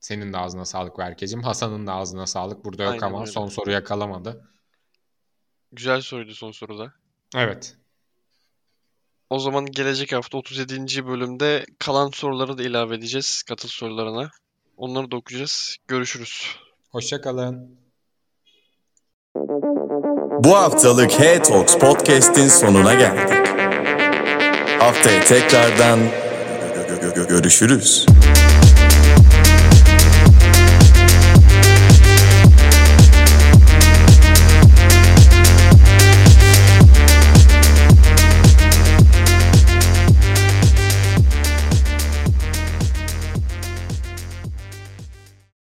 C: Senin de ağzına sağlık Berkeciğim. Hasan'ın da ağzına sağlık. Burada yok
B: Aynen
C: ama
B: öyle.
C: son soruya kalamadı.
B: Güzel soruydu son soruda.
C: Evet.
B: O zaman gelecek hafta 37. bölümde kalan soruları da ilave edeceğiz katıl sorularına. Onları da okuyacağız. Görüşürüz.
C: Hoşçakalın.
A: Bu haftalık Hey Talks Podcast'in sonuna geldik. Haftaya tekrardan görüşürüz.